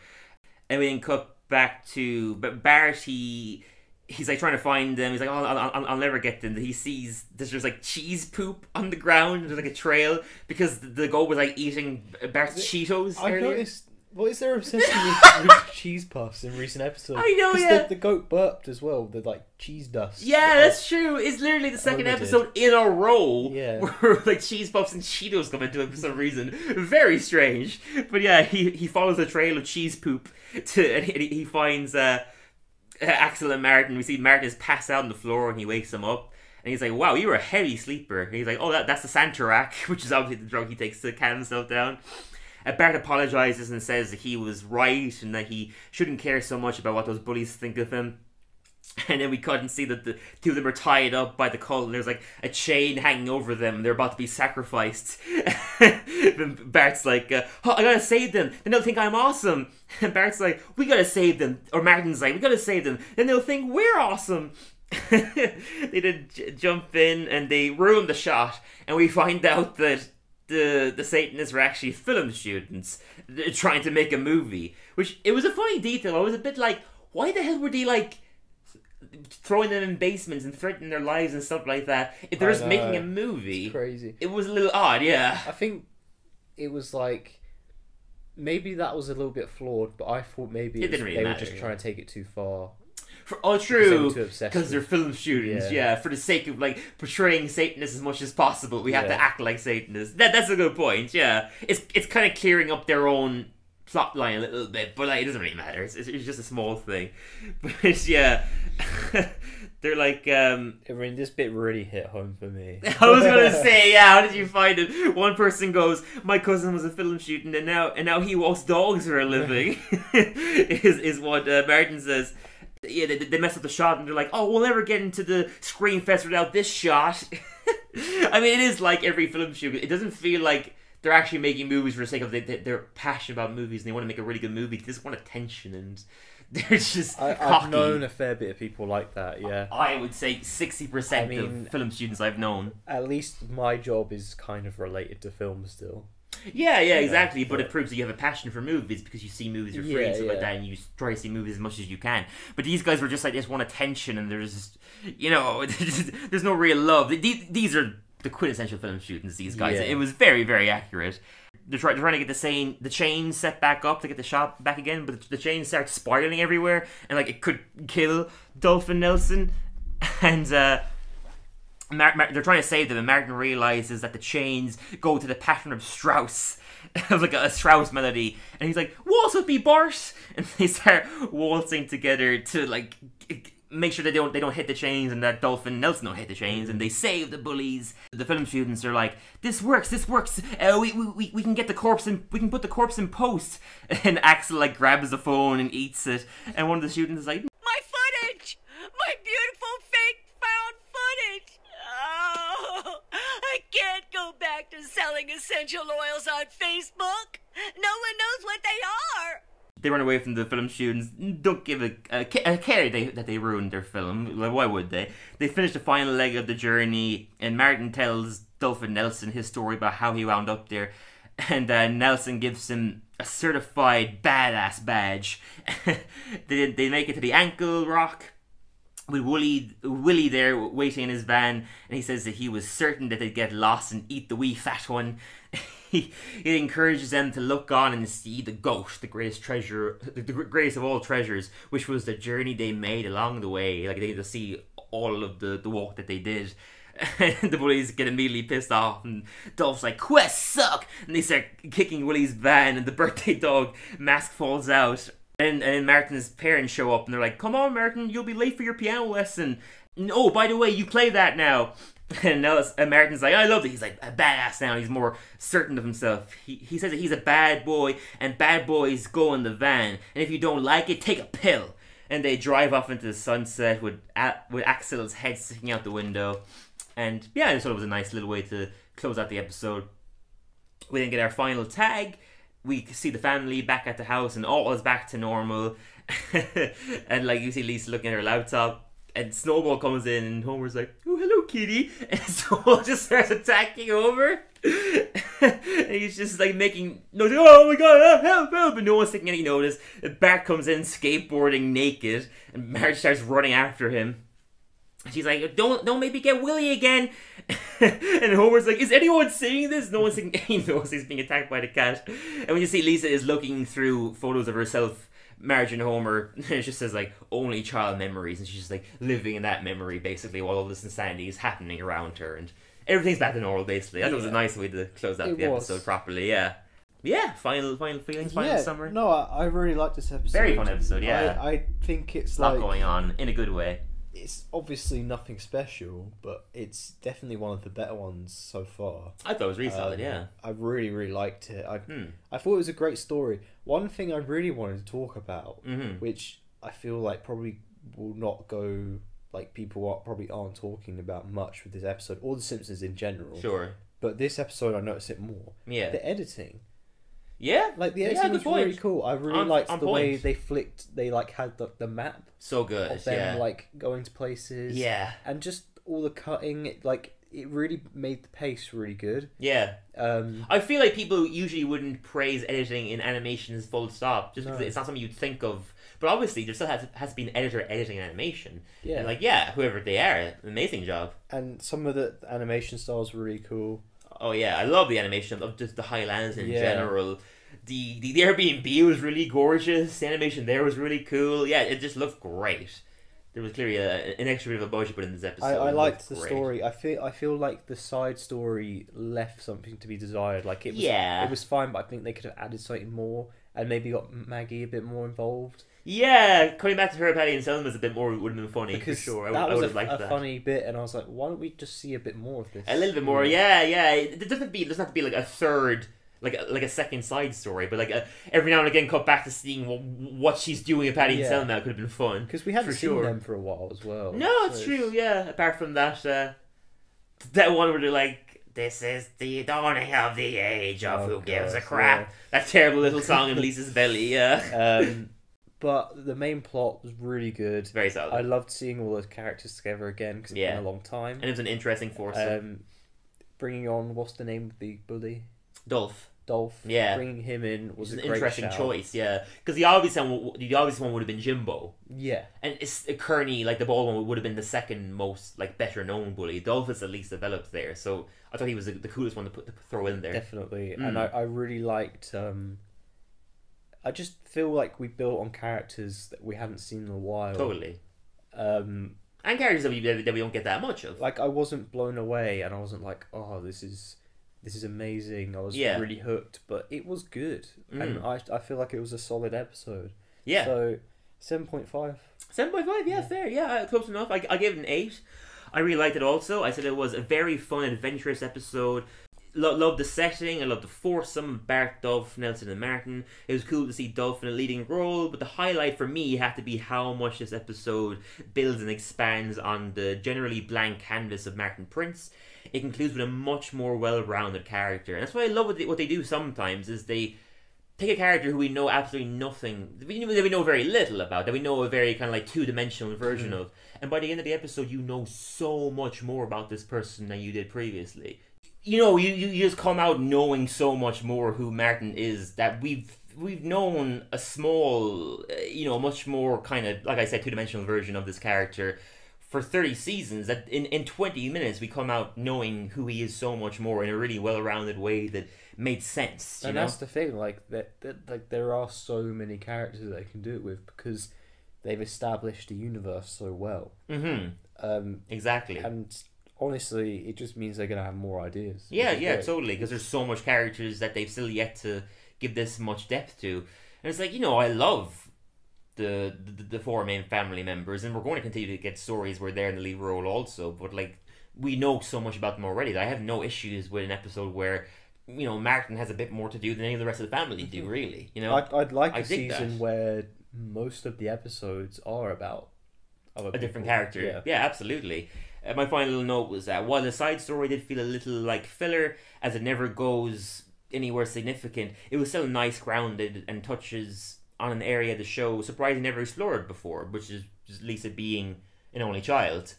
And we then cut back to but Bart. He he's like trying to find them. He's like, oh, I'll, I'll, I'll never get them. He sees there's just like cheese poop on the ground. There's like a trail because the, the goat was like eating Bart's Cheetos. I earlier. noticed. What is their obsession with, <laughs> with cheese puffs in recent episodes? I know, yeah. The, the goat burped as well. The like cheese dust. Yeah, that's true. It's literally the second episode in a row Yeah. where <laughs> like cheese puffs and Cheetos come into it for some reason. Very strange. But yeah, he he follows a trail of cheese poop to and he, he finds uh, Axel and Martin. We see Martin is passed out on the floor and he wakes him up. And he's like, "Wow, you were a heavy sleeper." And he's like, "Oh, that, that's the Santarac, <laughs> which is obviously the drug he takes to calm himself down." Uh, Bart apologizes and says that he was right and that he shouldn't care so much about what those bullies think of him. <laughs> And then we cut and see that the two of them are tied up by the and there's like a chain hanging over them. They're about to be sacrificed. <laughs> Bart's like, uh, oh, "I gotta save them. Then they'll think I'm awesome." <laughs> And Bart's like, "We gotta save them." Or Martin's like, "We gotta save them." Then they'll think we're awesome. they did j- jump in and they ruin the shot, and we find out that the the Satanists were actually film students uh, trying to make a movie. Which it was a funny detail. I was a bit like, why the hell were they like throwing them in basements and threatening their lives and stuff like that? If they're I just making a know. movie, crazy. it was a little odd. Yeah. I think it was like maybe that was a little bit flawed, but I thought maybe It it was- really they matter, were just yeah. trying to take it too far. For, oh, true. Because they're film students, yeah. Yeah. For the sake of like portraying Satanists as much as possible, we have to act like Satanists. That that's a good point. Yeah, it's it's kind of clearing up their own plot line a little bit, but like it doesn't really matter. It's, it's, it's just a small thing. <laughs> But yeah, <laughs> they're like um. I mean, this bit really hit home for me. <laughs> I was gonna say, yeah. How did you find it? One person goes, "My cousin was a film student, and now and now he walks dogs for a living." is is what uh, Martin says. Yeah, they, they mess up the shot, and they're like, "Oh, we'll never get into the Screen Fest without this shot." I mean, it is like every film shoot. It doesn't feel like they're actually making movies for the sake of they, they, they're passionate about movies and they want to make a really good movie. They just want attention, and <laughs> they're just I, cocky. I've known a fair bit of people like that. Yeah. I would say sixty percent I mean- of film students I've known. At least my job is kind of related to film still. Yeah, yeah, exactly. But but- it proves that you have a passion for movies because you see movies for free Yeah, and stuff like that, and you try to see movies as much as you can. But these guys were just like they just want attention, and there's, just, you know, <laughs> there's no real love. These, these are the quintessential film students. These guys. Yeah. It was very, very accurate. They're, try, they're trying to get the same the chain set back up to get the shot back again, but the chain starts spiraling everywhere, and like it could kill Dolph and Nelson, <laughs> and. uh Mar- Mar- they're trying to save them, and Martin realizes that the chains go to the pattern of Strauss, <laughs> of like a, a Strauss melody, and he's like, "Waltz with me, Bart!" And they start waltzing together to like make sure they don't they don't hit the chains, and that Dolph and Nelson don't hit the chains, and they save the bullies. The film students are like, "This works, this works. Uh, we, we we can get the corpse in, we can put the corpse in post." <laughs> And Axel like grabs the phone and eats it, and one of the students is like, My footage! My beautiful fake found footage! Oh, I can't go back to selling essential oils on Facebook. No one knows what they are. They run away from the film students. Don't give a, a, a care they, that they ruined their film. Like, why would they? They finish the final leg of the journey, and Martin tells Dolph and Nelson his story about how he wound up there. <laughs> And uh, Nelson gives him a certified badass badge. <laughs> they, they make it to the ankle rock, with Willie, Willie there waiting in his van, and he says that he was certain that they'd get lost and eat the wee fat one. <laughs> <laughs> he, he encourages them to look on and see the goat, the greatest treasure, the, the greatest of all treasures, which was the journey they made along the way. Like they to see all of the, the walk that they did. And <laughs> the bullies get immediately pissed off, and Dolph's like, Quest suck! And they start kicking Willie's van, and the birthday dog mask falls out. And, and Martin's parents show up, and they're like, Come on, Martin, you'll be late for your piano lesson. And, oh, by the way, you play that now. <laughs> And now and like, I love it. He's like a badass now. He's more certain of himself. He, he says that he's a bad boy, and bad boys go in the van. And if you don't like it, take a pill. And they drive off into the sunset with with Axel's head sticking out the window. And yeah, I thought it was a nice little way to close out the episode. We then get our final tag. We see the family back at the house, and all is back to normal. <laughs> and like you see Lisa looking at her laptop, and Snowball comes in, and Homer's like, "Oh, hello, kitty," <laughs> and Snowball just starts attacking Homer. <laughs> and he's just like making no, oh my god, ah, help, help, no one's taking any notice. Bart comes in skateboarding naked, and Marge starts running after him. She's like, don't don't maybe get Willie again. <laughs> and Homer's like, is anyone seeing this? No one's seeing any knows he's being attacked by the cat. And when you see Lisa is looking through photos of herself, Marge and Homer, <laughs> it just says like only child memories, and she's just like living in that memory basically while all this insanity is happening around her, and everything's back to normal basically. I thought it was a nice way to close out It the was. episode properly. Yeah, yeah. Final final feelings, final yeah, summary. no, I, I really like this episode. Very fun episode, yeah. I, I think it's like a lot like going on in a good way. It's obviously nothing special, but it's definitely one of the better ones so far. I thought it was really solid. Um, Yeah. I really, really liked it. I, Hmm. I thought it was a great story. One thing I really wanted to talk about, Mhm. which I feel like probably will not go like people are, probably aren't talking about much with this episode or The Simpsons in general. Sure. But this episode, I noticed it more. Yeah. The editing, Yeah. like the Yeah, editing good was really cool. I really liked the way they flicked. They like had the, the map So good. of them yeah. like going to places. yeah. and just all the cutting. it- Like it really made the pace really good. Yeah. Um, I feel like people usually wouldn't praise editing in animations full stop just because No. it's not something you'd think of. But obviously, there still has has to be an editor editing animation. Yeah. And like, yeah, whoever they are, amazing job. and some of the animation styles were really cool. Oh yeah, I love the animation of just the Highlands in Yeah. general. The, the the Airbnb was really gorgeous. The animation there was really cool. Yeah, it just looked great. There was clearly a, an extra bit of a budget put in this episode. I, I liked the great. story. I feel I feel like the side story left something to be desired. Like it was Yeah. it was fine, but I think they could have added something more and maybe got Maggie a bit more involved Yeah, coming back to her, Patty and Selma's a bit more would have been funny because for sure. I, that I was would a, have liked a that. funny bit, and I was like, why don't we just see a bit more of this? A little bit more, yeah, yeah. It doesn't be. It doesn't have to be like a third, like a, like a second side story, but like a, every now and again, cut back to seeing what, what she's doing with Patty Yeah. and Selma could have been fun. Because we hadn't seen sure. them for a while as well. No, it's so true. Yeah. Apart from that, uh, that one where they're like, "This is the dawning of the age of Oh, who gives a crap." yeah. That terrible little song in Lisa's belly. Yeah. Um, but the main plot was really good. Very solid. I loved seeing all those characters together again because it's Yeah. been a long time. and it was an interesting force. Um, bringing on what's the name of the bully? Dolph. Dolph. Yeah. Bringing him in was an interesting shout. choice, yeah, because the obvious one, the obvious one would have been Jimbo, Yeah. And it's uh, Kearney, like the bald one, would have been the second most like better known bully. Dolph is at least developed there, so I thought he was the, the coolest one to put to throw in there. Definitely. Mm. And I, I really liked. Um, I just feel like we built on characters that we hadn't seen in a while. Totally, Um, and characters that we that we don't get that much of. like I wasn't blown away, and I wasn't like, oh, this is this is amazing. I was Yeah. really hooked, but it was good, and Mm. I I feel like it was a solid episode. yeah, So seven point five. seven point five. Yeah, fair. Yeah, uh, close enough. I I gave it an eight. I really liked it. Also, I said it was a very fun, adventurous episode. Lo- loved the setting. I love the foursome of Bart, Dolph, Nelson, and Martin. It was cool to see Dolph in a leading role, but the highlight for me had to be how much this episode builds and expands on the generally blank canvas of Martin Prince. It concludes with a much more well-rounded character, and that's why I love what they, what they do sometimes. Is they take a character who we know absolutely nothing, that we that we know very little about, that we know a very kind of like two-dimensional version mm. of, and by the end of the episode, you know so much more about this person than you did previously. You know, you, you just come out knowing so much more who Martin is that we've we've known a small, uh, you know, much more kind of like I said, two dimensional version of this character for 30 seasons that in, in 20 minutes we come out knowing who he is so much more in a really well-rounded way that made sense you and know? that's the thing, like that, that, like there are so many characters they can do it with because they've established the universe so well. mm-hmm. Um, exactly. and honestly, it just means they're gonna have more ideas. yeah yeah great. totally because there's so much characters that they've still yet to give this much depth to and it's like you know i love the, the the four main family members and we're going to continue to get stories where they're in the lead role also but like we know so much about them already that i have no issues with an episode where you know martin has a bit more to do than any of the rest of the family do mm-hmm. really you know I'd, I'd like I a dig that. season where most of the episodes are about a different character. Yeah. Yeah, absolutely. Uh, my final note was that while the side story did feel a little like filler, as it never goes anywhere significant, it was still nice, grounded, and touches on an area the show surprisingly never explored before, which is Lisa being an only child.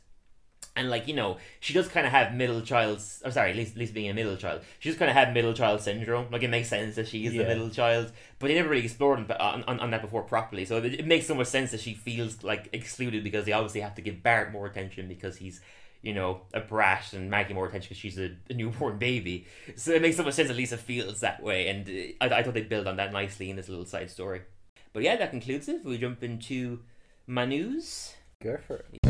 And like you know, she does kind of have middle child's. I'm sorry, Lisa, Lisa being a middle child, she just kind of had middle child syndrome. Like it makes sense that she is the middle child, but they never really explored on, on, on- on that before properly. So it, it makes so much sense that she feels like excluded because they obviously have to give Bart more attention because he's, you know, a brat and Maggie more attention because she's a, a newborn baby. So it makes so much sense that Lisa feels that way, and uh, I, I thought they build on that nicely in this little side story. But yeah, that concludes it. We jump into my news. Go for it.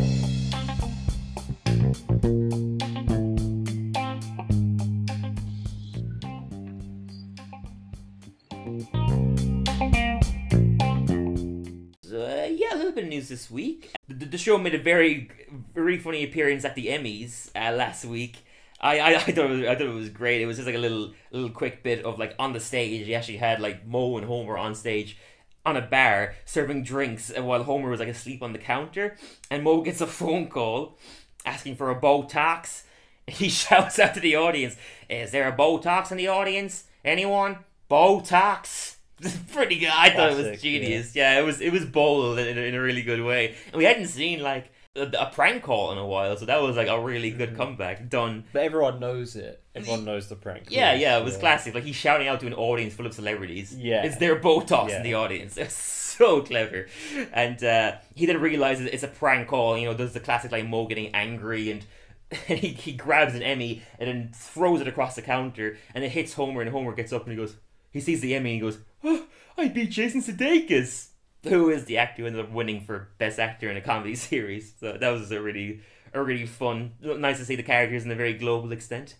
News this week. The, the show made a very, very funny appearance at the Emmys uh, last week. I, I, I thought it was, I thought it was great. It was just like a little little quick bit of like on the stage. He actually had like Moe and Homer on stage on a bar serving drinks while Homer was like asleep on the counter. And Moe gets a phone call asking for a Botox. <laughs> He shouts out to the audience, "Is there a Botox in the audience? Anyone? Botox?" <laughs> Pretty good. I thought it was genius. Yeah. it was it was bold in, a- in a really good way. And we hadn't seen like a, a prank call in a while, so that was like a really good Mm-hmm. comeback done. But everyone knows it. Everyone knows the prank. Yeah, yeah, it was classic. Like he's shouting out to an audience full of celebrities. Yeah. it's their Botox Yeah. in the audience? <laughs> It's so clever. And uh, he then realizes it's a prank call. You know, does the classic like Moe getting angry and <laughs> he, he grabs an Emmy and then throws it across the counter and it hits Homer and Homer gets up and he goes, he sees the Emmy and he goes, oh, I beat Jason Sudeikis. Who is the actor who ended up winning for Best Actor in a Comedy <laughs> Series? So that was a really, a really fun. Nice to see the characters in a very global extent.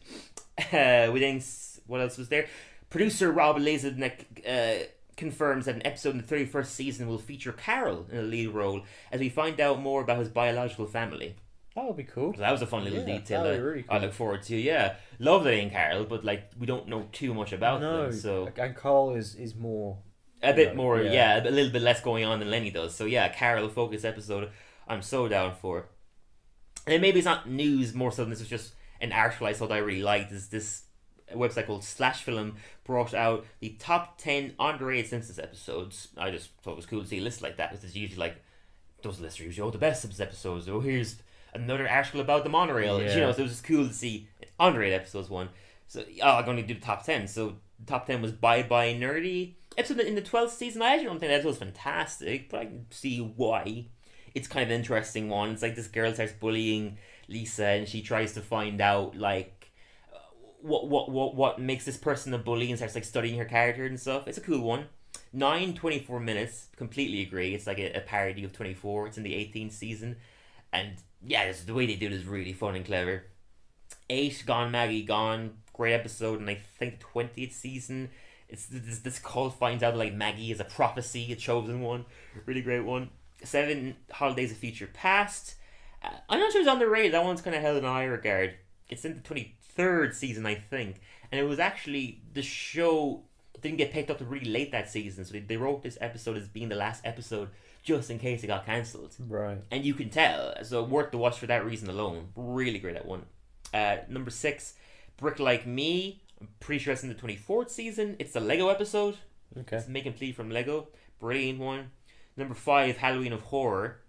Uh, we then what else was there? Producer Rob LaZebnik uh, confirms that an episode in the thirty first season will feature Carl in a lead role as we find out more about his biological family. That would be cool. So that was a fun little Yeah, detail. that'd that be really I look forward to. Yeah, love Lenny and Carl, but like we don't know too much about no, them, so and Carl is is more. a bit Yeah, more, yeah. yeah. a little bit less going on than Lenny does. So yeah, Carl focus episode, I'm so down for. And maybe it's not news more so than this was just an article I thought I really liked. Is this website called Slash Film brought out the top ten underrated Simpsons episodes. I just thought it was cool to see a list like that. Because it's usually like those lists are usually oh the best Simpsons episodes. Oh here's another article about the monorail. You know, so it was just cool to see underrated episodes one. So oh, I'm going to do the top ten. So the top ten was Bye Bye Nerdy episode in the twelfth season. I actually don't think that was fantastic, but I can see why. It's kind of an interesting one. It's like this girl starts bullying Lisa, and she tries to find out like uh, what what what what makes this person a bully, and starts like studying her character and stuff. It's a cool one. Nine 24 minutes. Completely agree. It's like a, a parody of twenty four. It's in the eighteenth season, and yeah, it's, the way they do it is really fun and clever. Eight, Gone Maggie Gone, great episode, and I think twentieth season. It's this this cult finds out like Maggie is a prophecy, a chosen one, really great one. Seven, Holidays of Future Past. Uh, I'm not sure it's underrated. That one's kind of held in high regard. It's in the twenty third season, I think, and it was actually the show didn't get picked up to really late that season, so they, they wrote this episode as being the last episode just in case it got cancelled Right. and you can tell. So worth the watch for that reason alone. Really great at one. Uh, number six, Brick Like Me. I'm pretty sure it's in the twenty fourth season. It's the Lego episode. Okay. It's Make and Plea from Lego. Brilliant one. Number five, Halloween of Horror.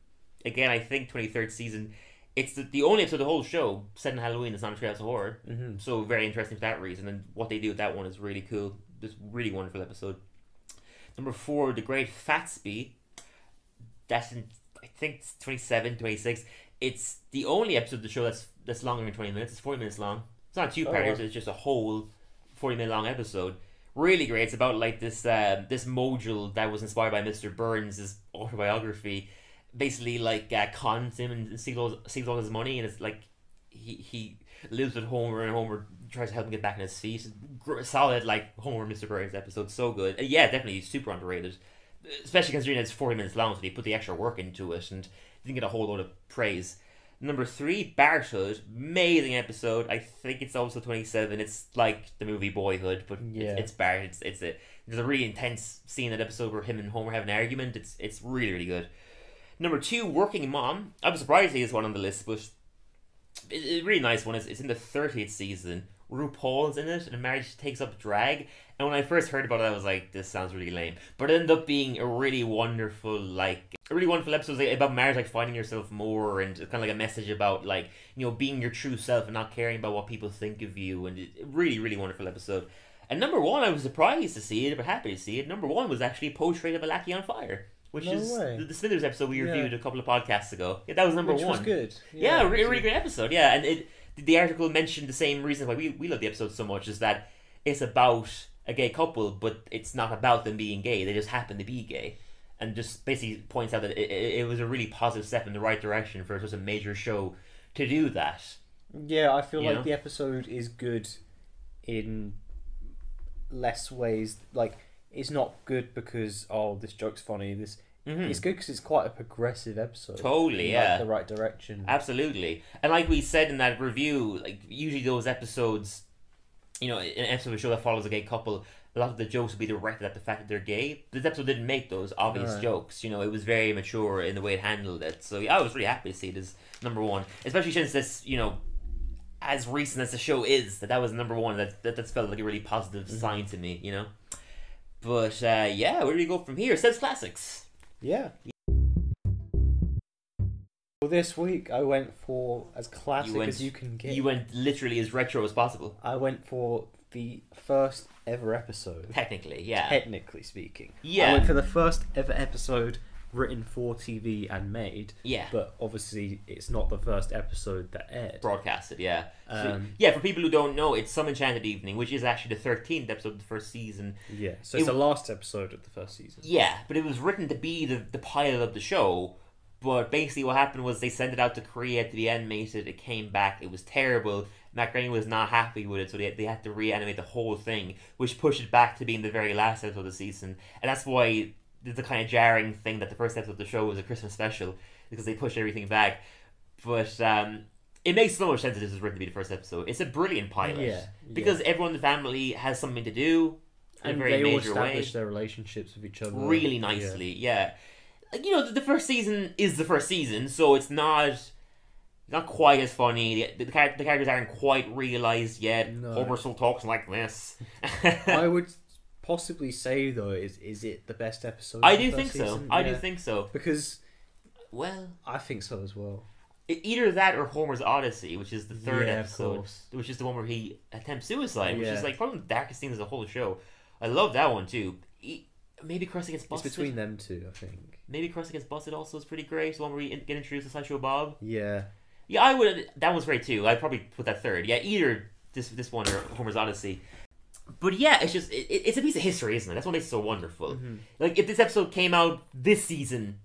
Again, I think twenty third season. It's the, the only episode of the whole show set in Halloween. It's not a Treehouse of Horror. Mm-hmm. So very interesting for that reason. And what they do with that one is really cool. This really wonderful episode. Number four, The Great Fatsby. That's in, I think, it's 27, 26. It's the only episode of the show that's that's longer than 20 minutes. It's 40 minutes long. It's not two Oh, parts, it's just a whole 40 minute long episode. Really great. It's about like this uh, this module that was inspired by Mr. Burns' autobiography. Basically, like uh, cons him and steals all, steals all his money, and it's like he he lives with Homer, and Homer tries to help him get back on his feet. Solid, like Homer Mr. Burns episode, so good. Uh, yeah, definitely super underrated, especially considering it's forty minutes long, so they put the extra work into it and didn't get a whole lot of praise. Number three, Barthood, amazing episode. I think it's also twenty seven. It's like the movie Boyhood, but Yeah. it's, it's Bart. It's it's a there's a really intense scene in that episode where him and Homer have an argument. It's it's really really good. Number two, Working Mom. I'm surprised he is one on the list, but it's a really nice one. It's, it's in the 30th season. RuPaul's in it, and Marge takes up drag. And when I first heard about it, I was like, "This sounds really lame." But it ended up being a really wonderful, like a really wonderful episode like, about Marge, like finding yourself more, and kind of like a message about like you know being your true self and not caring about what people think of you. And it, really, really wonderful episode. And number one, I was surprised to see it, but happy to see it. Number one was actually Portrait of a Lackey on Fire, which No is way. the, the Smithers episode we Yeah. reviewed a couple of podcasts ago. Yeah, that was number one. Which one. was good. Yeah, a re- really great episode. Yeah, and it the article mentioned the same reason why we, we love the episode so much is that it's about a gay couple, but it's not about them being gay. They just happen to be gay, and just basically points out that it, it, it was a really positive step in the right direction for such a major show to do that. Yeah, I feel You like know? the episode is good in less ways. Like, it's not good because oh, this joke's funny. This Mhm. it's good because it's quite a progressive episode. Totally, in, yeah. like, the right direction. Absolutely. And like we said in that review, like usually those episodes, you know, an episode of a show that follows a gay couple, a lot of the jokes will be directed at the fact that they're gay. This episode didn't make those obvious Right. jokes. You know, it was very mature in the way it handled it. So yeah, I was really happy to see it as number one, especially since this, you know, as recent as the show is, that that was number one. That that that's felt like a really positive sign to me. You know. But uh, yeah, where do we go from here? Says classics. Yeah. Well, this week I went for as classic went- as you can get. You went literally as retro as possible. I went for the first ever episode. Technically, yeah. Technically speaking, Yeah. I went for the first ever episode written for TV and made. Yeah. But obviously, it's not the first episode that aired. broadcasted. Yeah, So- Um, yeah. For people who don't know, it's Some Enchanted Evening, which is actually the thirteenth episode of the first season. Yeah. So It- it's the last episode of the first season. Yeah, but it was written to be the the pilot of the show. But basically, what happened was they sent it out to Korea to be animated. It came back. It was terrible. Matt Groening was not happy with it, so they, they had to reanimate the whole thing, which pushed it back to being the very last episode of the season. And that's why there's the kind of jarring thing that the first episode of the show was a Christmas special because they pushed everything back. But um, it makes so much sense that this was written to be the first episode. It's a brilliant pilot Yeah, because everyone in the family has something to do in And a very they all major way establish their relationships with each other really nicely. Yeah. Like you know, the, first season is the first season, so it's not not quite as funny. The, the, the characters aren't quite realized yet. No. Homer still talks like this. <laughs> I would possibly say though, is is it the best episode? I do think so. season? I do think so. because Well, I think so as well. either that or Homer's Odyssey, which is the third Yeah, episode, which is the one where he attempts suicide, which Yeah. is like probably the darkest scene of the whole show. I love that one too. Maybe Krusty Gets Busted. It's between them two, I think. Maybe Krusty Gets Busted also is pretty great. The one where we in- get introduced to Sideshow Bob. Yeah. Yeah, I would. That one's great too. I'd probably put that third. Yeah, either this this one or Homer's Odyssey. But yeah, it's just it, it- it's a piece of history, isn't it? That's what makes it so wonderful. Mm-hmm. Like if this episode came out this season,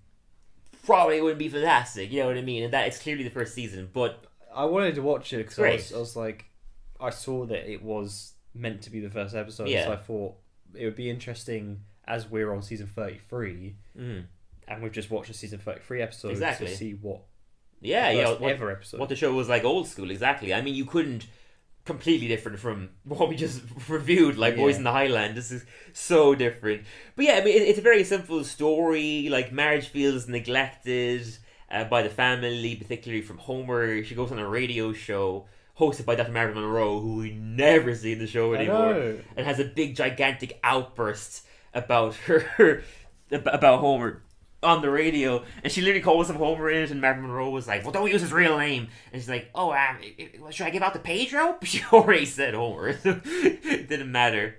probably it wouldn't be fantastic. You know what I mean? And that it's clearly the first season, but I wanted to watch it because I was, I was like, I saw that it was meant to be the first episode, Yeah. so I thought it would be interesting as we're on season thirty three, mm, and we've just watched the season thirty three episode Exactly. to see what yeah, the yeah. What, ever episode. what the show was like old school, exactly. I mean, you couldn't completely different from <laughs> what we just <laughs> reviewed, like Boys in the Highland. This is so different. But yeah, I mean, it, it's a very simple story. Like Marge feels neglected uh, by the family, particularly from Homer. She goes on a radio show hosted by Dr. Marvin Monroe, who we never see in the show anymore, and has a big gigantic outburst about her about Homer on the radio, and she literally calls him Homer in it, and Marvin Monroe was like, "Well, don't use his real name," and she's like, "Oh, um, should I give out the Pedro?" <laughs> She already said Homer, it <laughs> didn't matter.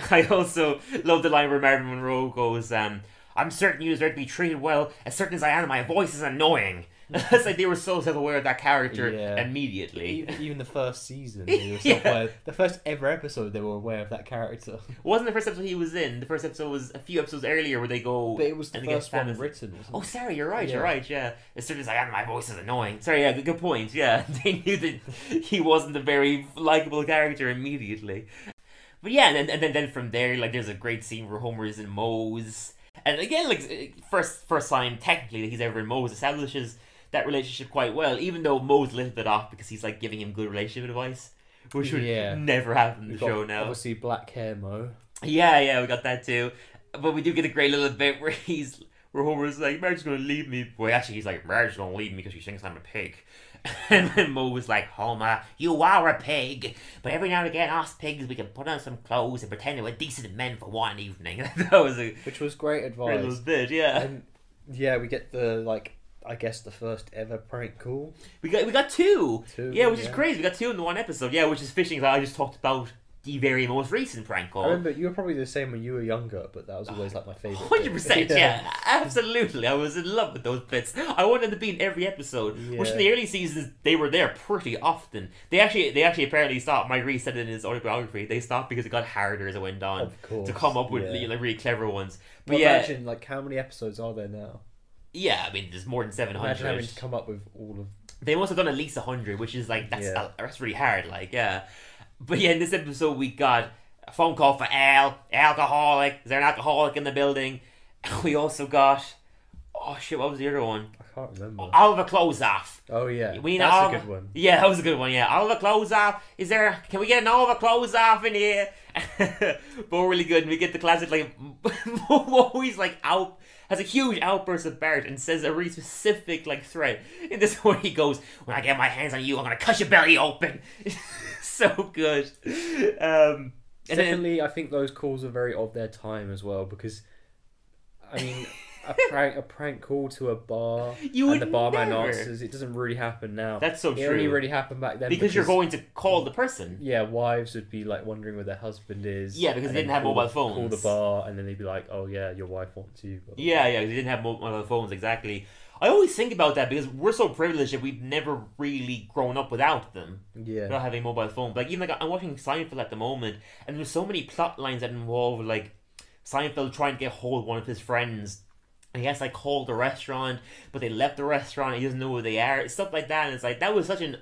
<laughs> I also love the line where Marvin Monroe goes, um, I'm certain you deserve to be treated well, as certain as I am, my voice is annoying. <laughs> it's like they were so self aware of that character Yeah. immediately. Even, even the first season, they <laughs> were Yeah. self-aware. The first ever episode, they were aware of that character. <laughs> Wasn't the first episode he was in? The first episode was a few episodes earlier where they go. But it was the first one written. Oh, sorry, you're right. You're right. Yeah, as soon as I am, my voice is annoying. Sorry, yeah, good, good point. Yeah, they knew that he wasn't a very likable character immediately. But yeah, and, and then then from there, like, there's a great scene where Homer is in Moe's, and again, like, first first time technically that he's ever in Moe's establishes that relationship quite well. Even though Moe's a little bit off because he's like giving him good relationship advice, which would Yeah. never happen in the We've got, show now. Obviously, black hair Moe. Yeah, yeah, we got that too. But we do get a great little bit where he's where Homer's like, Marge's gonna leave me. Well, actually, he's like, Marge's gonna leave me because she thinks I'm a pig. <laughs> And then Moe was like, Homer, you are a pig, but every now and again, us pigs, we can put on some clothes and pretend that we're decent men for one evening. <laughs> that was a Which was great great little advice. bit, yeah. And yeah, we get the like I guess the first ever prank call. We got we got two. Two, yeah, which is crazy. We got two in the one episode. Yeah, which is fishing. I just talked about the very most recent prank call. I remember you were probably the same when you were younger, but that was always like my <laughs> favorite. Hundred percent, <laughs> yeah, absolutely. I was in love with those bits. I wanted to be in every episode. Which in the early seasons they were there pretty often. They actually, they actually apparently stopped. Mike Reiss said it in his autobiography. They stopped because it got harder as it went on course, to come up with yeah. like really clever ones. But Well, yeah, imagine like how many episodes are there now? Yeah. I mean, there's more than seven Imagine having hundred. to come up with all of. They must have done at least hundred, which is like that's Yeah. that's really hard. Like, yeah. But yeah, in this episode we got a phone call for Al, alcoholic. Is there an alcoholic in the building? <laughs> We also got oh shit, what was the other one? I can't remember. Oliver Klozoff. Oh yeah, We need that's Oliver. a good one. Yeah, that was a good one. Yeah, Oliver Klozoff. Is there? Can we get an Oliver close off in here? <laughs> but we're really good. And we get the classic like <laughs> always like out has a huge outburst of Bart and says a really specific like threat. In this <laughs> one, he goes, "When I get my hands on you, I'm gonna cut your belly open." <laughs> so good. Um, and then, I think those calls are very of their time as well because, I mean, a prank a prank call to a bar You and the barman never. answers. It doesn't really happen now. That's so It only really happened back then because you're going to call the person. Yeah, wives would be like wondering where their husband is. Yeah, because they didn't then have call mobile phones. Call the bar, and then they'd be like, "Oh yeah, your wife wants you." blah, blah, Yeah, yeah, they didn't have mobile phones exactly. I always think about that because we're so privileged that we've never really grown up without them, yeah. without having mobile phones. Like even like I'm watching Seinfeld at the moment, and there's so many plot lines that involve like Seinfeld trying to get hold of one of his friends. And he has to like call the restaurant, but they left the restaurant. He doesn't know where they are. Stuff like that. And it's like that was such an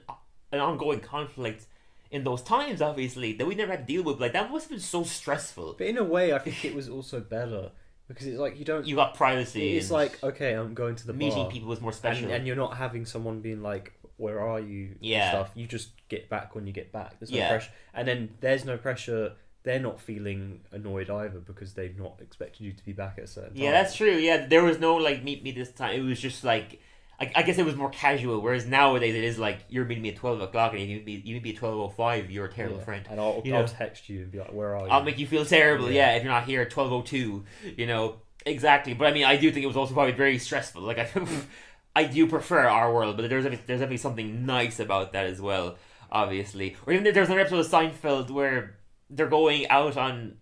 an ongoing conflict in those times, obviously, that we never had to deal with. Like that must have been so stressful. But in a way, I think it was also better because it's like you don't. You got privacy. it's like okay, I'm going to the meeting bar, people was more special. and, and you're not having someone being like, "Where are you?" and Yeah. stuff. You just get back when you get back. There's no Yeah. pressure, and then there's no pressure. They're not feeling annoyed either because they've not expected you to be back at a certain time. Yeah, that's true. Yeah, there was no like meet me this time. It was just like I, I guess it was more casual. Whereas nowadays it is like you're meeting me at twelve o'clock and you meet me you meet me at twelve oh five. You're a terrible Yeah. friend. And I'll, You I'll know. text you and be like, "Where are you?" I'll make you feel terrible. Yeah, Yeah. if you're not here at twelve oh two. You know exactly. But I mean, I do think it was also probably very stressful. Like I, <laughs> I do prefer our world, but there's there's definitely something nice about that as well. Obviously, or even there's another episode of Seinfeld where they're going out on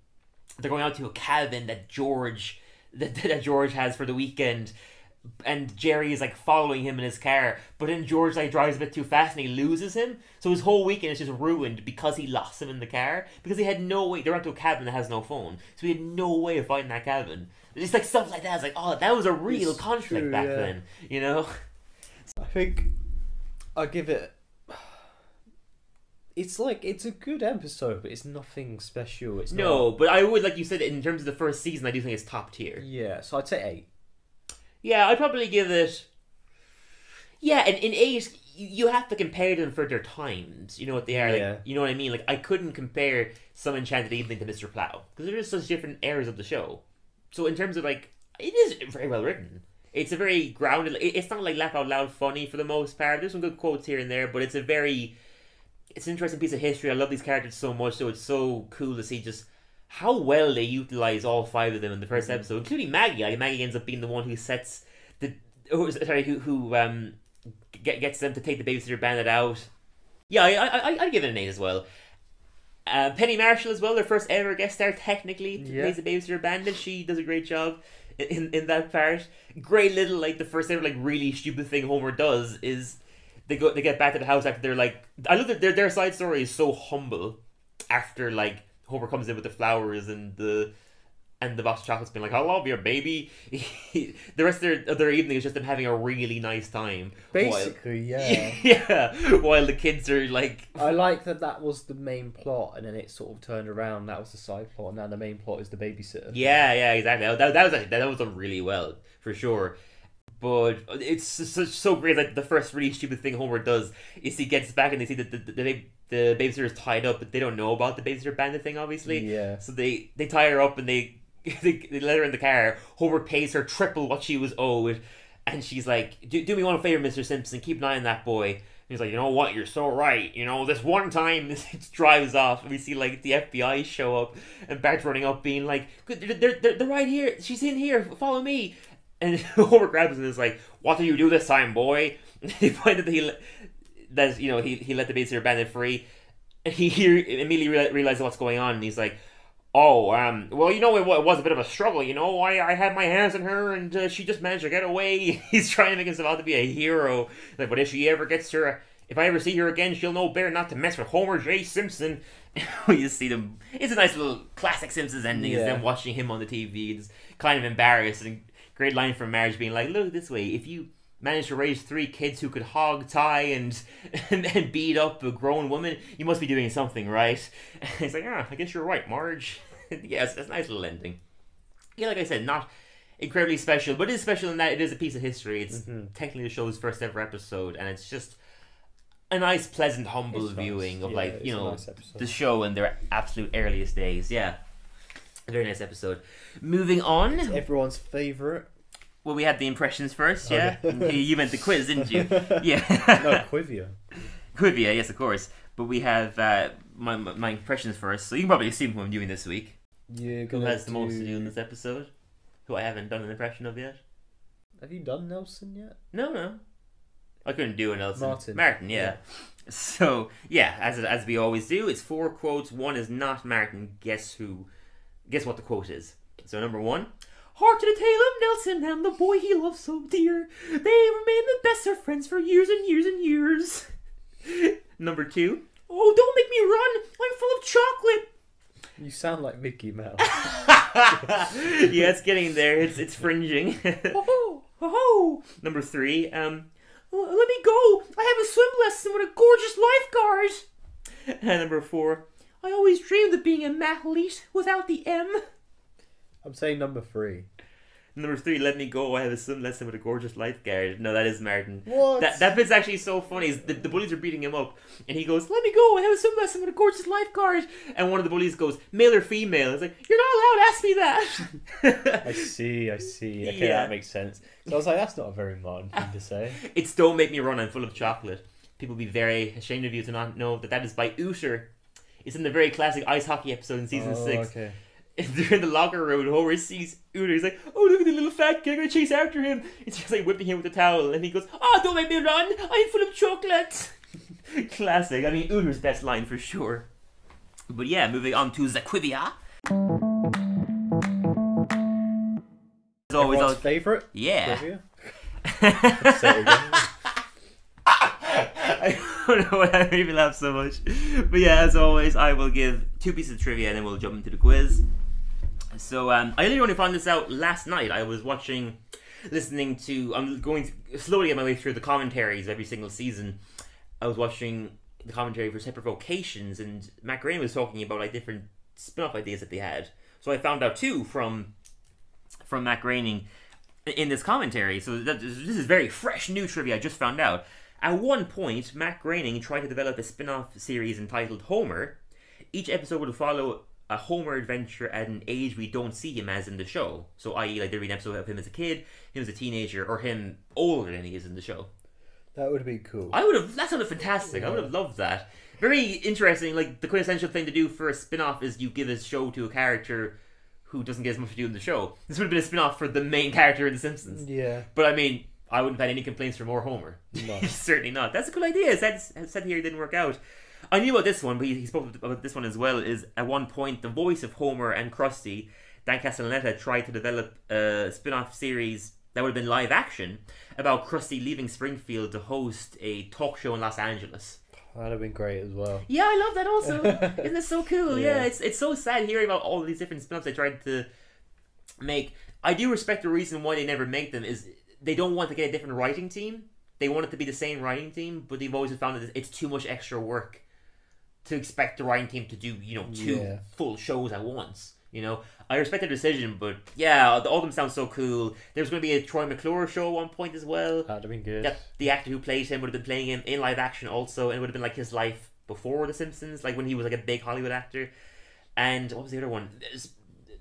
they're going out to a cabin that George <laughs> that, that George has for the weekend. And Jerry is like following him in his car. But then George like drives a bit too fast and he loses him. So his whole weekend is just ruined because he lost him in the car. Because he had no way they went to a cabin that has no phone. So he had no way of finding that cabin. It's like stuff like that. It's like oh that was a real It's conflict true, back yeah. then you know? I think I give it. It's like it's a good episode, but it's nothing special. It's no but I would like you said in terms of the first season I do think it's top tier Yeah, so I'd say eight. Yeah, I'd probably give it. Yeah, and in eight, you, you have to compare them for their times. You know what they are. Like, Yeah. You know what I mean? Like I couldn't compare Some Enchanted Evening to Mr. Plow because they're just such different eras of the show. So in terms of like, it is very well written. It's a very grounded. it- It's not like laugh out loud funny for the most part. There's some good quotes here and there, but it's a very, it's an interesting piece of history. I love these characters so much, so it's so cool to see just how well they utilize all five of them in the 1st episode, including Maggie. Like Maggie ends up being the one who sets the, oh, sorry, who who um get, gets them to take the babysitter bandit out. Yeah, I I I I'd give it an eight as well. Uh, Penny Marshall as well, their first ever guest star technically Yeah. plays the babysitter bandit. She does a great job in in that part. Great little like the first ever like really stupid thing Homer does is they go they get back to the house after they're like I love that their their side story is so humble after like Homer comes in with the flowers and the and the box of chocolates being like, I love your baby. <laughs> the rest of their, of their evening is just them having a really nice time. while- Basically, yeah. <laughs> yeah. While the kids are like, I like that that was the main plot, and then it sort of turned around. That was the side plot, and now the main plot is the babysitter. yeah, yeah, exactly. That, that was actually, that was done really well for sure. But it's so, so great that the first really stupid thing Homer does is he gets back and they see that the, the, the, the babysitter is tied up, but they don't know about the babysitter bandit thing, obviously. Yeah. So they, they tie her up and they, <laughs> they, they let her in the car. Homer pays her triple what she was owed. And she's like, do, do me one favor, Mr. Simpson, keep an eye on that boy. And he's like, you know what, you're so right. You know, this one time, <laughs> this drives off, and we see, like, the FBI show up, and Bart's running up, being like, "Good, they're, they're, they're, they're right here. She's in here. Follow me. And Homer grabs him and is like, what do you do this time, boy? <laughs> And they find that he, that, you know, he, he let the babysitter bandit free. And he, he immediately rea- realizes what's going on, and he's like, Oh, um, well, you know, it, it was a bit of a struggle, you know. I, I had my hands on her, and uh, she just managed to get away. <laughs> He's trying to make himself out to be a hero. Like, but if she ever gets her, if I ever see her again, she'll know better not to mess with Homer J. Simpson. <laughs> you see them. It's a nice little classic Simpsons ending. Is them watching him on the TV. It's kind of embarrassed. Great line from Marge being like, "Look this way. If you." manage to raise three kids who could hog tie and, <laughs> and and beat up a grown woman. You must be doing something right. <laughs> And he's like, ah, I guess you're right, Marge. <laughs> yes, that's a nice little ending. Yeah, like I said, not incredibly special, but it is special in that it is a piece of history. It's Mm-hmm. technically the show's first ever episode, and it's just a nice, pleasant, humble It's nice. viewing of Yeah, like you know nice the show in their absolute earliest days. Yeah, very nice episode. Moving on. Everyone's favorite. Well, we had the impressions first. Yeah, Okay. <laughs> you meant the quiz, didn't you? <laughs> Yeah. No, Quivia. Quivia, yes, of course. But we have uh, my my impressions first, so you can probably assume who I'm doing this week. You're Who has the most to do in this episode? Who I haven't done an impression of yet? Have you done Nelson yet? No, no. I couldn't do an Nelson. Martin. Martin, yeah. <laughs> So, yeah, as as we always do, it's four quotes. One is not Martin. Guess who? Guess what the quote is. So, number one. Heart to the tale of Nelson and the boy he loves so dear. They remain the best of friends for years and years and years. <laughs> number two. Oh, don't make me run! I'm full of chocolate. You sound like Mickey Mouse. <laughs> yeah, it's getting there. It's it's fringing. <laughs> oh, oh. Number three. Um, "Oh, let me go. I have a swim lesson with a gorgeous lifeguard. And number four. I always dreamed of being a mathlete without the M. I'm saying number three. Number three. Let me go. I have a swim lesson with a gorgeous lifeguard. No, that is Martin. What? That that bit's actually so funny. is The, the bullies are beating him up, and he goes, "Let me go. I have a swim lesson with a gorgeous lifeguard." And one of the bullies goes, "Male or female?" It's like, "You're not allowed to ask me that." I see, I see. Okay, Yeah. that makes sense. So I was like, that's not a very modern thing to say. It's Don't Make Me Run, I'm Full of Chocolate. People will be very ashamed of you to not know that that is by Uther. It's in the very classic ice hockey episode in season Oh, 6. Okay. <laughs> They're in the locker room and Homer sees Uther. He's like, oh, look at the little fat kid. I'm going to chase after him. It's just like whipping him with a towel. And he goes, oh, don't make me run. I'm full of chocolate. <laughs> classic. I mean, Uther's best line for sure. But yeah, moving on to Zaquivia. As always, I'll... favorite? Yeah. Quivia? <laughs> Say it again. I <laughs> don't know why I made me laugh so much. But yeah, as always, I will give two pieces of trivia and then we'll jump into the quiz. So um, I literally only found this out last night. I was watching, listening to, I'm going slowly on my way through the commentaries every single season. I was watching the commentary for separate vocations, and Groening was talking about like different spin-off ideas that they had. So I found out too from from Matt Groening in this commentary. So that, this is very fresh new trivia I just found out. At one point, Matt Groening tried to develop a spin-off series entitled Homer. Each episode would follow a Homer adventure at an age we don't see him as in the show. So, i.e., like there'd be an episode of him as a kid, him as a teenager, or him older than he is in the show. That would be cool. I would have. That sounded fantastic. I would have loved that. Very interesting. Like the quintessential thing to do for a spin-off is you give a show to a character who doesn't get as much to do in the show. This would have been a spin-off for the main character in The Simpsons. Yeah. But I mean, I wouldn't have had any complaints for more Homer. No. <laughs> Certainly not. That's a good idea. Sad, sad here didn't work out. I knew about this one, but he, he spoke about this one as well. Is at one point the voice of Homer and Krusty, Dan Castellaneta, tried to develop a spin-off series that would have been live action about Krusty leaving Springfield to host a talk show in Los Angeles. That'd have been great as well. Yeah, I love that also. <laughs> Isn't it so cool? Yeah. Yeah. it's it's so sad hearing about all these different spin-offs they tried to make. I do respect the reason why they never make them is they don't want to get a different writing team. They want it to be the same writing team, but they've always found that it's too much extra work to expect the writing team to do, you know, two Yeah. full shows at once. You know, I respect their decision, but yeah, all of them sound so cool. There's going to be a Troy McClure show at one point as well That'd have been good. that the actor who played him would have been playing him in live action also, and it would have been like his life before The Simpsons, like when he was like a big Hollywood actor. And what was the other one? There's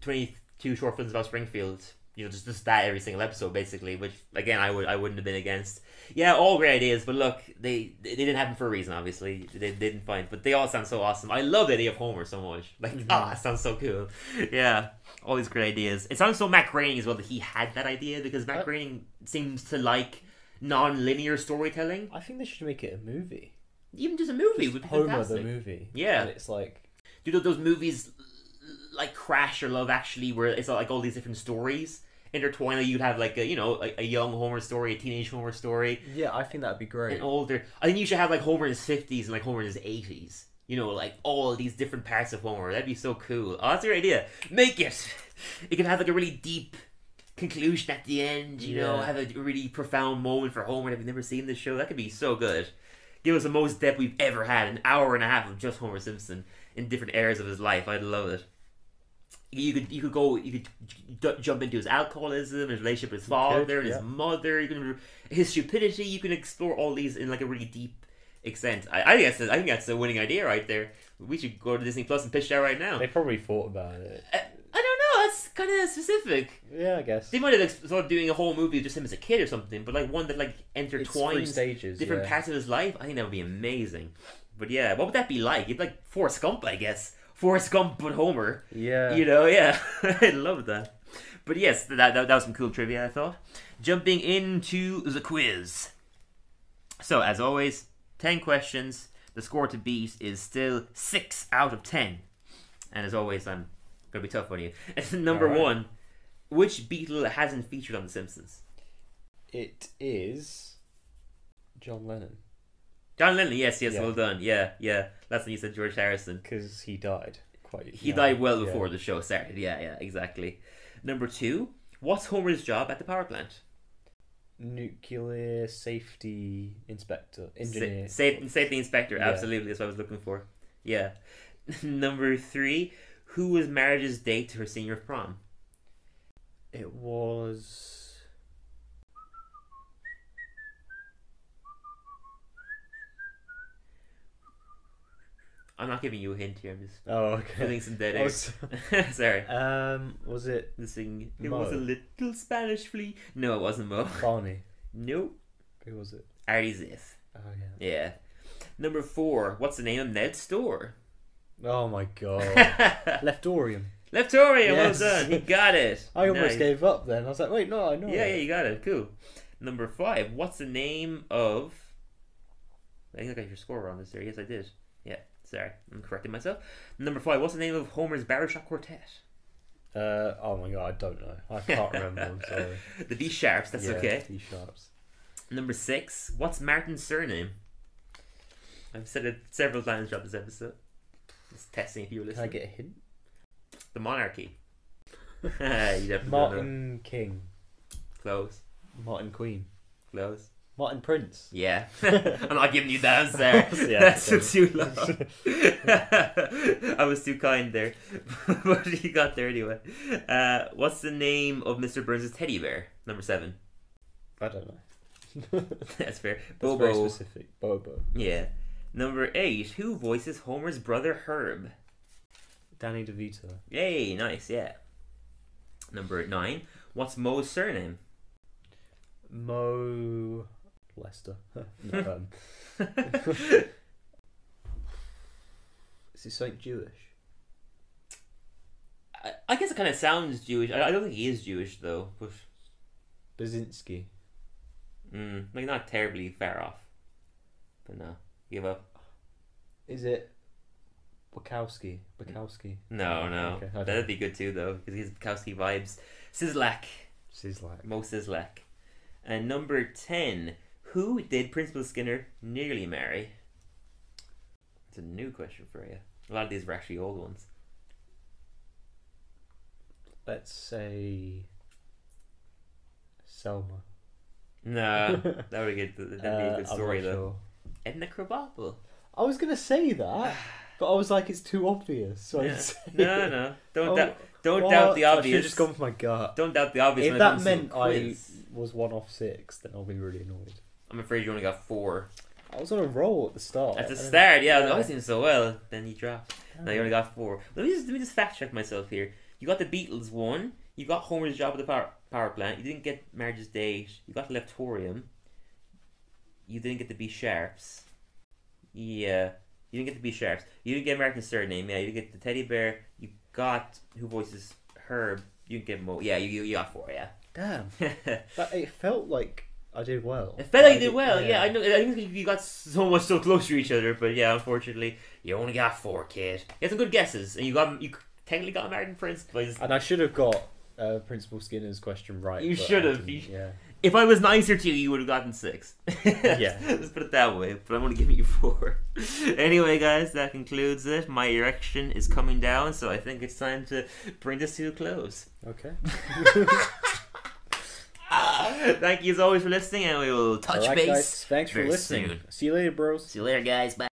Twenty-two short films about Springfield. You know, just just that every single episode, basically. Which again, I would I wouldn't have been against. Yeah, all great ideas, but look, they they didn't happen for a reason. Obviously, they didn't find, but they all sound so awesome. I love the idea of Homer so much. Like, ah, it sounds so cool. Yeah, all these great ideas. It sounds so Matt Groening as well that he had that idea because Matt Uh, Groening seems to like non-linear storytelling. I think they should make it a movie. Even just a movie Just would be Homer fantastic. the movie. Yeah. And it's like Do those movies like Crash or Love Actually, where it's like all these different stories intertwined? Like you'd have like a you know a, a young Homer story, a teenage Homer story, yeah, I think that'd be great. an older. I think you should have like Homer in his fifties and like Homer in his eighties. You know, like all these different parts of Homer. That'd be so cool. Oh, that's your idea. Make it. <laughs> It could have like a really deep conclusion at the end. You know, have a really profound moment for Homer that we've never seen this show. That could be so good. Give us the most depth we've ever had. An hour and a half of just Homer Simpson in different eras of his life. I'd love it. You could you could go you could j- jump into his alcoholism, his relationship with his father, and his mother. You can his stupidity. You can explore all these in like a really deep extent. I, I think that's a, I think that's a winning idea right there. We should go to Disney Plus and pitch that right now. They probably thought about it. I, I don't know. That's kind of specific. Yeah, I guess. They might have thought of doing a whole movie of just him as a kid or something, but like one that like intertwines stages. different yeah. parts of his life. I think that would be amazing. But yeah, what would that be like? It'd be like Forrest Gump, I guess. Forrest Gump, but Homer. Yeah. You know, yeah, <laughs> I love that. But yes, that, that that was some cool trivia. I thought. Jumping into the quiz. So as always, ten questions. The score to beat is still six out of ten. And as always, I'm gonna be tough on you. <laughs> Number Alright. one, which Beatle hasn't featured on The Simpsons? It is John Lennon John Lennon. Yes, yes, Yeah. well done. Yeah, yeah. That's when you said George Harrison. because he died quite. He young. died well Yeah. before the show started. Yeah, yeah, exactly. Number two, what's Homer's job at the power plant? Nuclear safety inspector, engineer. Sa- safe, safety inspector. Yeah. Absolutely, that's what I was looking for. Yeah. <laughs> Number three, who was Marge's date to her senior prom? It was. I'm not giving you a hint here. I'm just Oh, okay. filling some dead I air. was- Sorry. um, was it The sing. It Moe. was a little Spanish flea. No, it wasn't Moe. <laughs> Barney? Nope. Who was it? Artie Ziff. Oh yeah. Yeah. Number four, what's the name of Ned's store? Oh my god. <laughs> Leftorium. Leftorium, Yes. well done. He got it. <laughs> I almost Nice. gave up then. I was like, wait, no, I know. Yeah, yeah, you got it. Cool. Number five. What's the name of? I think I got your score wrong this there. Yes, I did. Yeah. Sorry, I'm correcting myself. Number five. What's the name of Homer's barbershop quartet? Uh, oh my god, I don't know. I can't remember. I'm <laughs> sorry. the Be Sharps. That's yeah, okay. Be Sharps. Number six. What's Martin's surname? I've said it several times throughout this episode. Just testing if you were listening. Can I get a hint? The monarchy. <laughs> you definitely know. Martin King. Close. Martin Queen. Close. Martin Prince. Yeah. <laughs> I'm not giving you that answer. Yeah, <laughs> That's too long. <laughs> I was too kind there. but you got there anyway. Uh, what's the name of Mr. Burns' teddy bear? Number seven. I don't know. That's fair. That's very specific. Bobo. Yeah. Number eight. Who voices Homer's brother Herb? Danny DeVito. Yay, nice, yeah. Number nine. What's Moe's surname? Moe Lester. no, um, is he something Jewish? I, I guess it kind of sounds Jewish. I, I don't think he is Jewish though, but Basinski. mm, like not terribly far off. But no, give up. Is it Bukowski? Bukowski. No, no. Okay, That'd be good too, though, because he's Bukowski vibes. Szyslak. Szyslak. Moe Szyslak. And number 10. Who did Principal Skinner nearly marry? It's a new question for you. A lot of these were actually old ones. Let's say Selma. No, <laughs> that would be good. That'd be a Uh, good I'm story, not though. sure. Edna Krabappel. I was gonna say that, <sighs> but I was like, it's too obvious. So I Yeah. didn't say No, it. no. Don't, Oh, doubt, don't what? doubt the I should obvious. just gone for my gut. Don't doubt the obvious. If when it that comes to a meant I quiz. was one off six, then I'll be really annoyed. I'm afraid you only got four. I was on a roll at the start. At the start, yeah, I was always doing so well. Then you dropped. Now you only got four. Let me just let me just fact check myself here. You got the Beatles one. You got Homer's job at the power power plant. You didn't get Marge's date. You got Leftorium. You didn't get the Be Sharps. Yeah, you didn't get the Be Sharps. You didn't get Martin's surname. Yeah, you didn't get the teddy bear. You got who voices Herb. You didn't get Mo. Yeah, you you, you got four. Yeah. Damn. <laughs> But it felt like I did well. I felt like I you did well. Yeah. I know. I think you got so much so close to each other, but yeah, unfortunately, you only got four, kid. You had some good guesses, and you got you technically got Martin Prince. But And I should have got uh, Principal Skinner's question right. You should have. Yeah. If I was nicer to you, you would have gotten six. Yeah. <laughs> Let's put it that way. But I'm only giving you four. <laughs> anyway, guys, that concludes it. My erection is coming down, so I think it's time to bring this to a close. Okay. <laughs> <laughs> Thank you as always for listening, and we will touch right, base. guys. Thanks for listening. soon. See you later, bros. See you later, guys. Bye.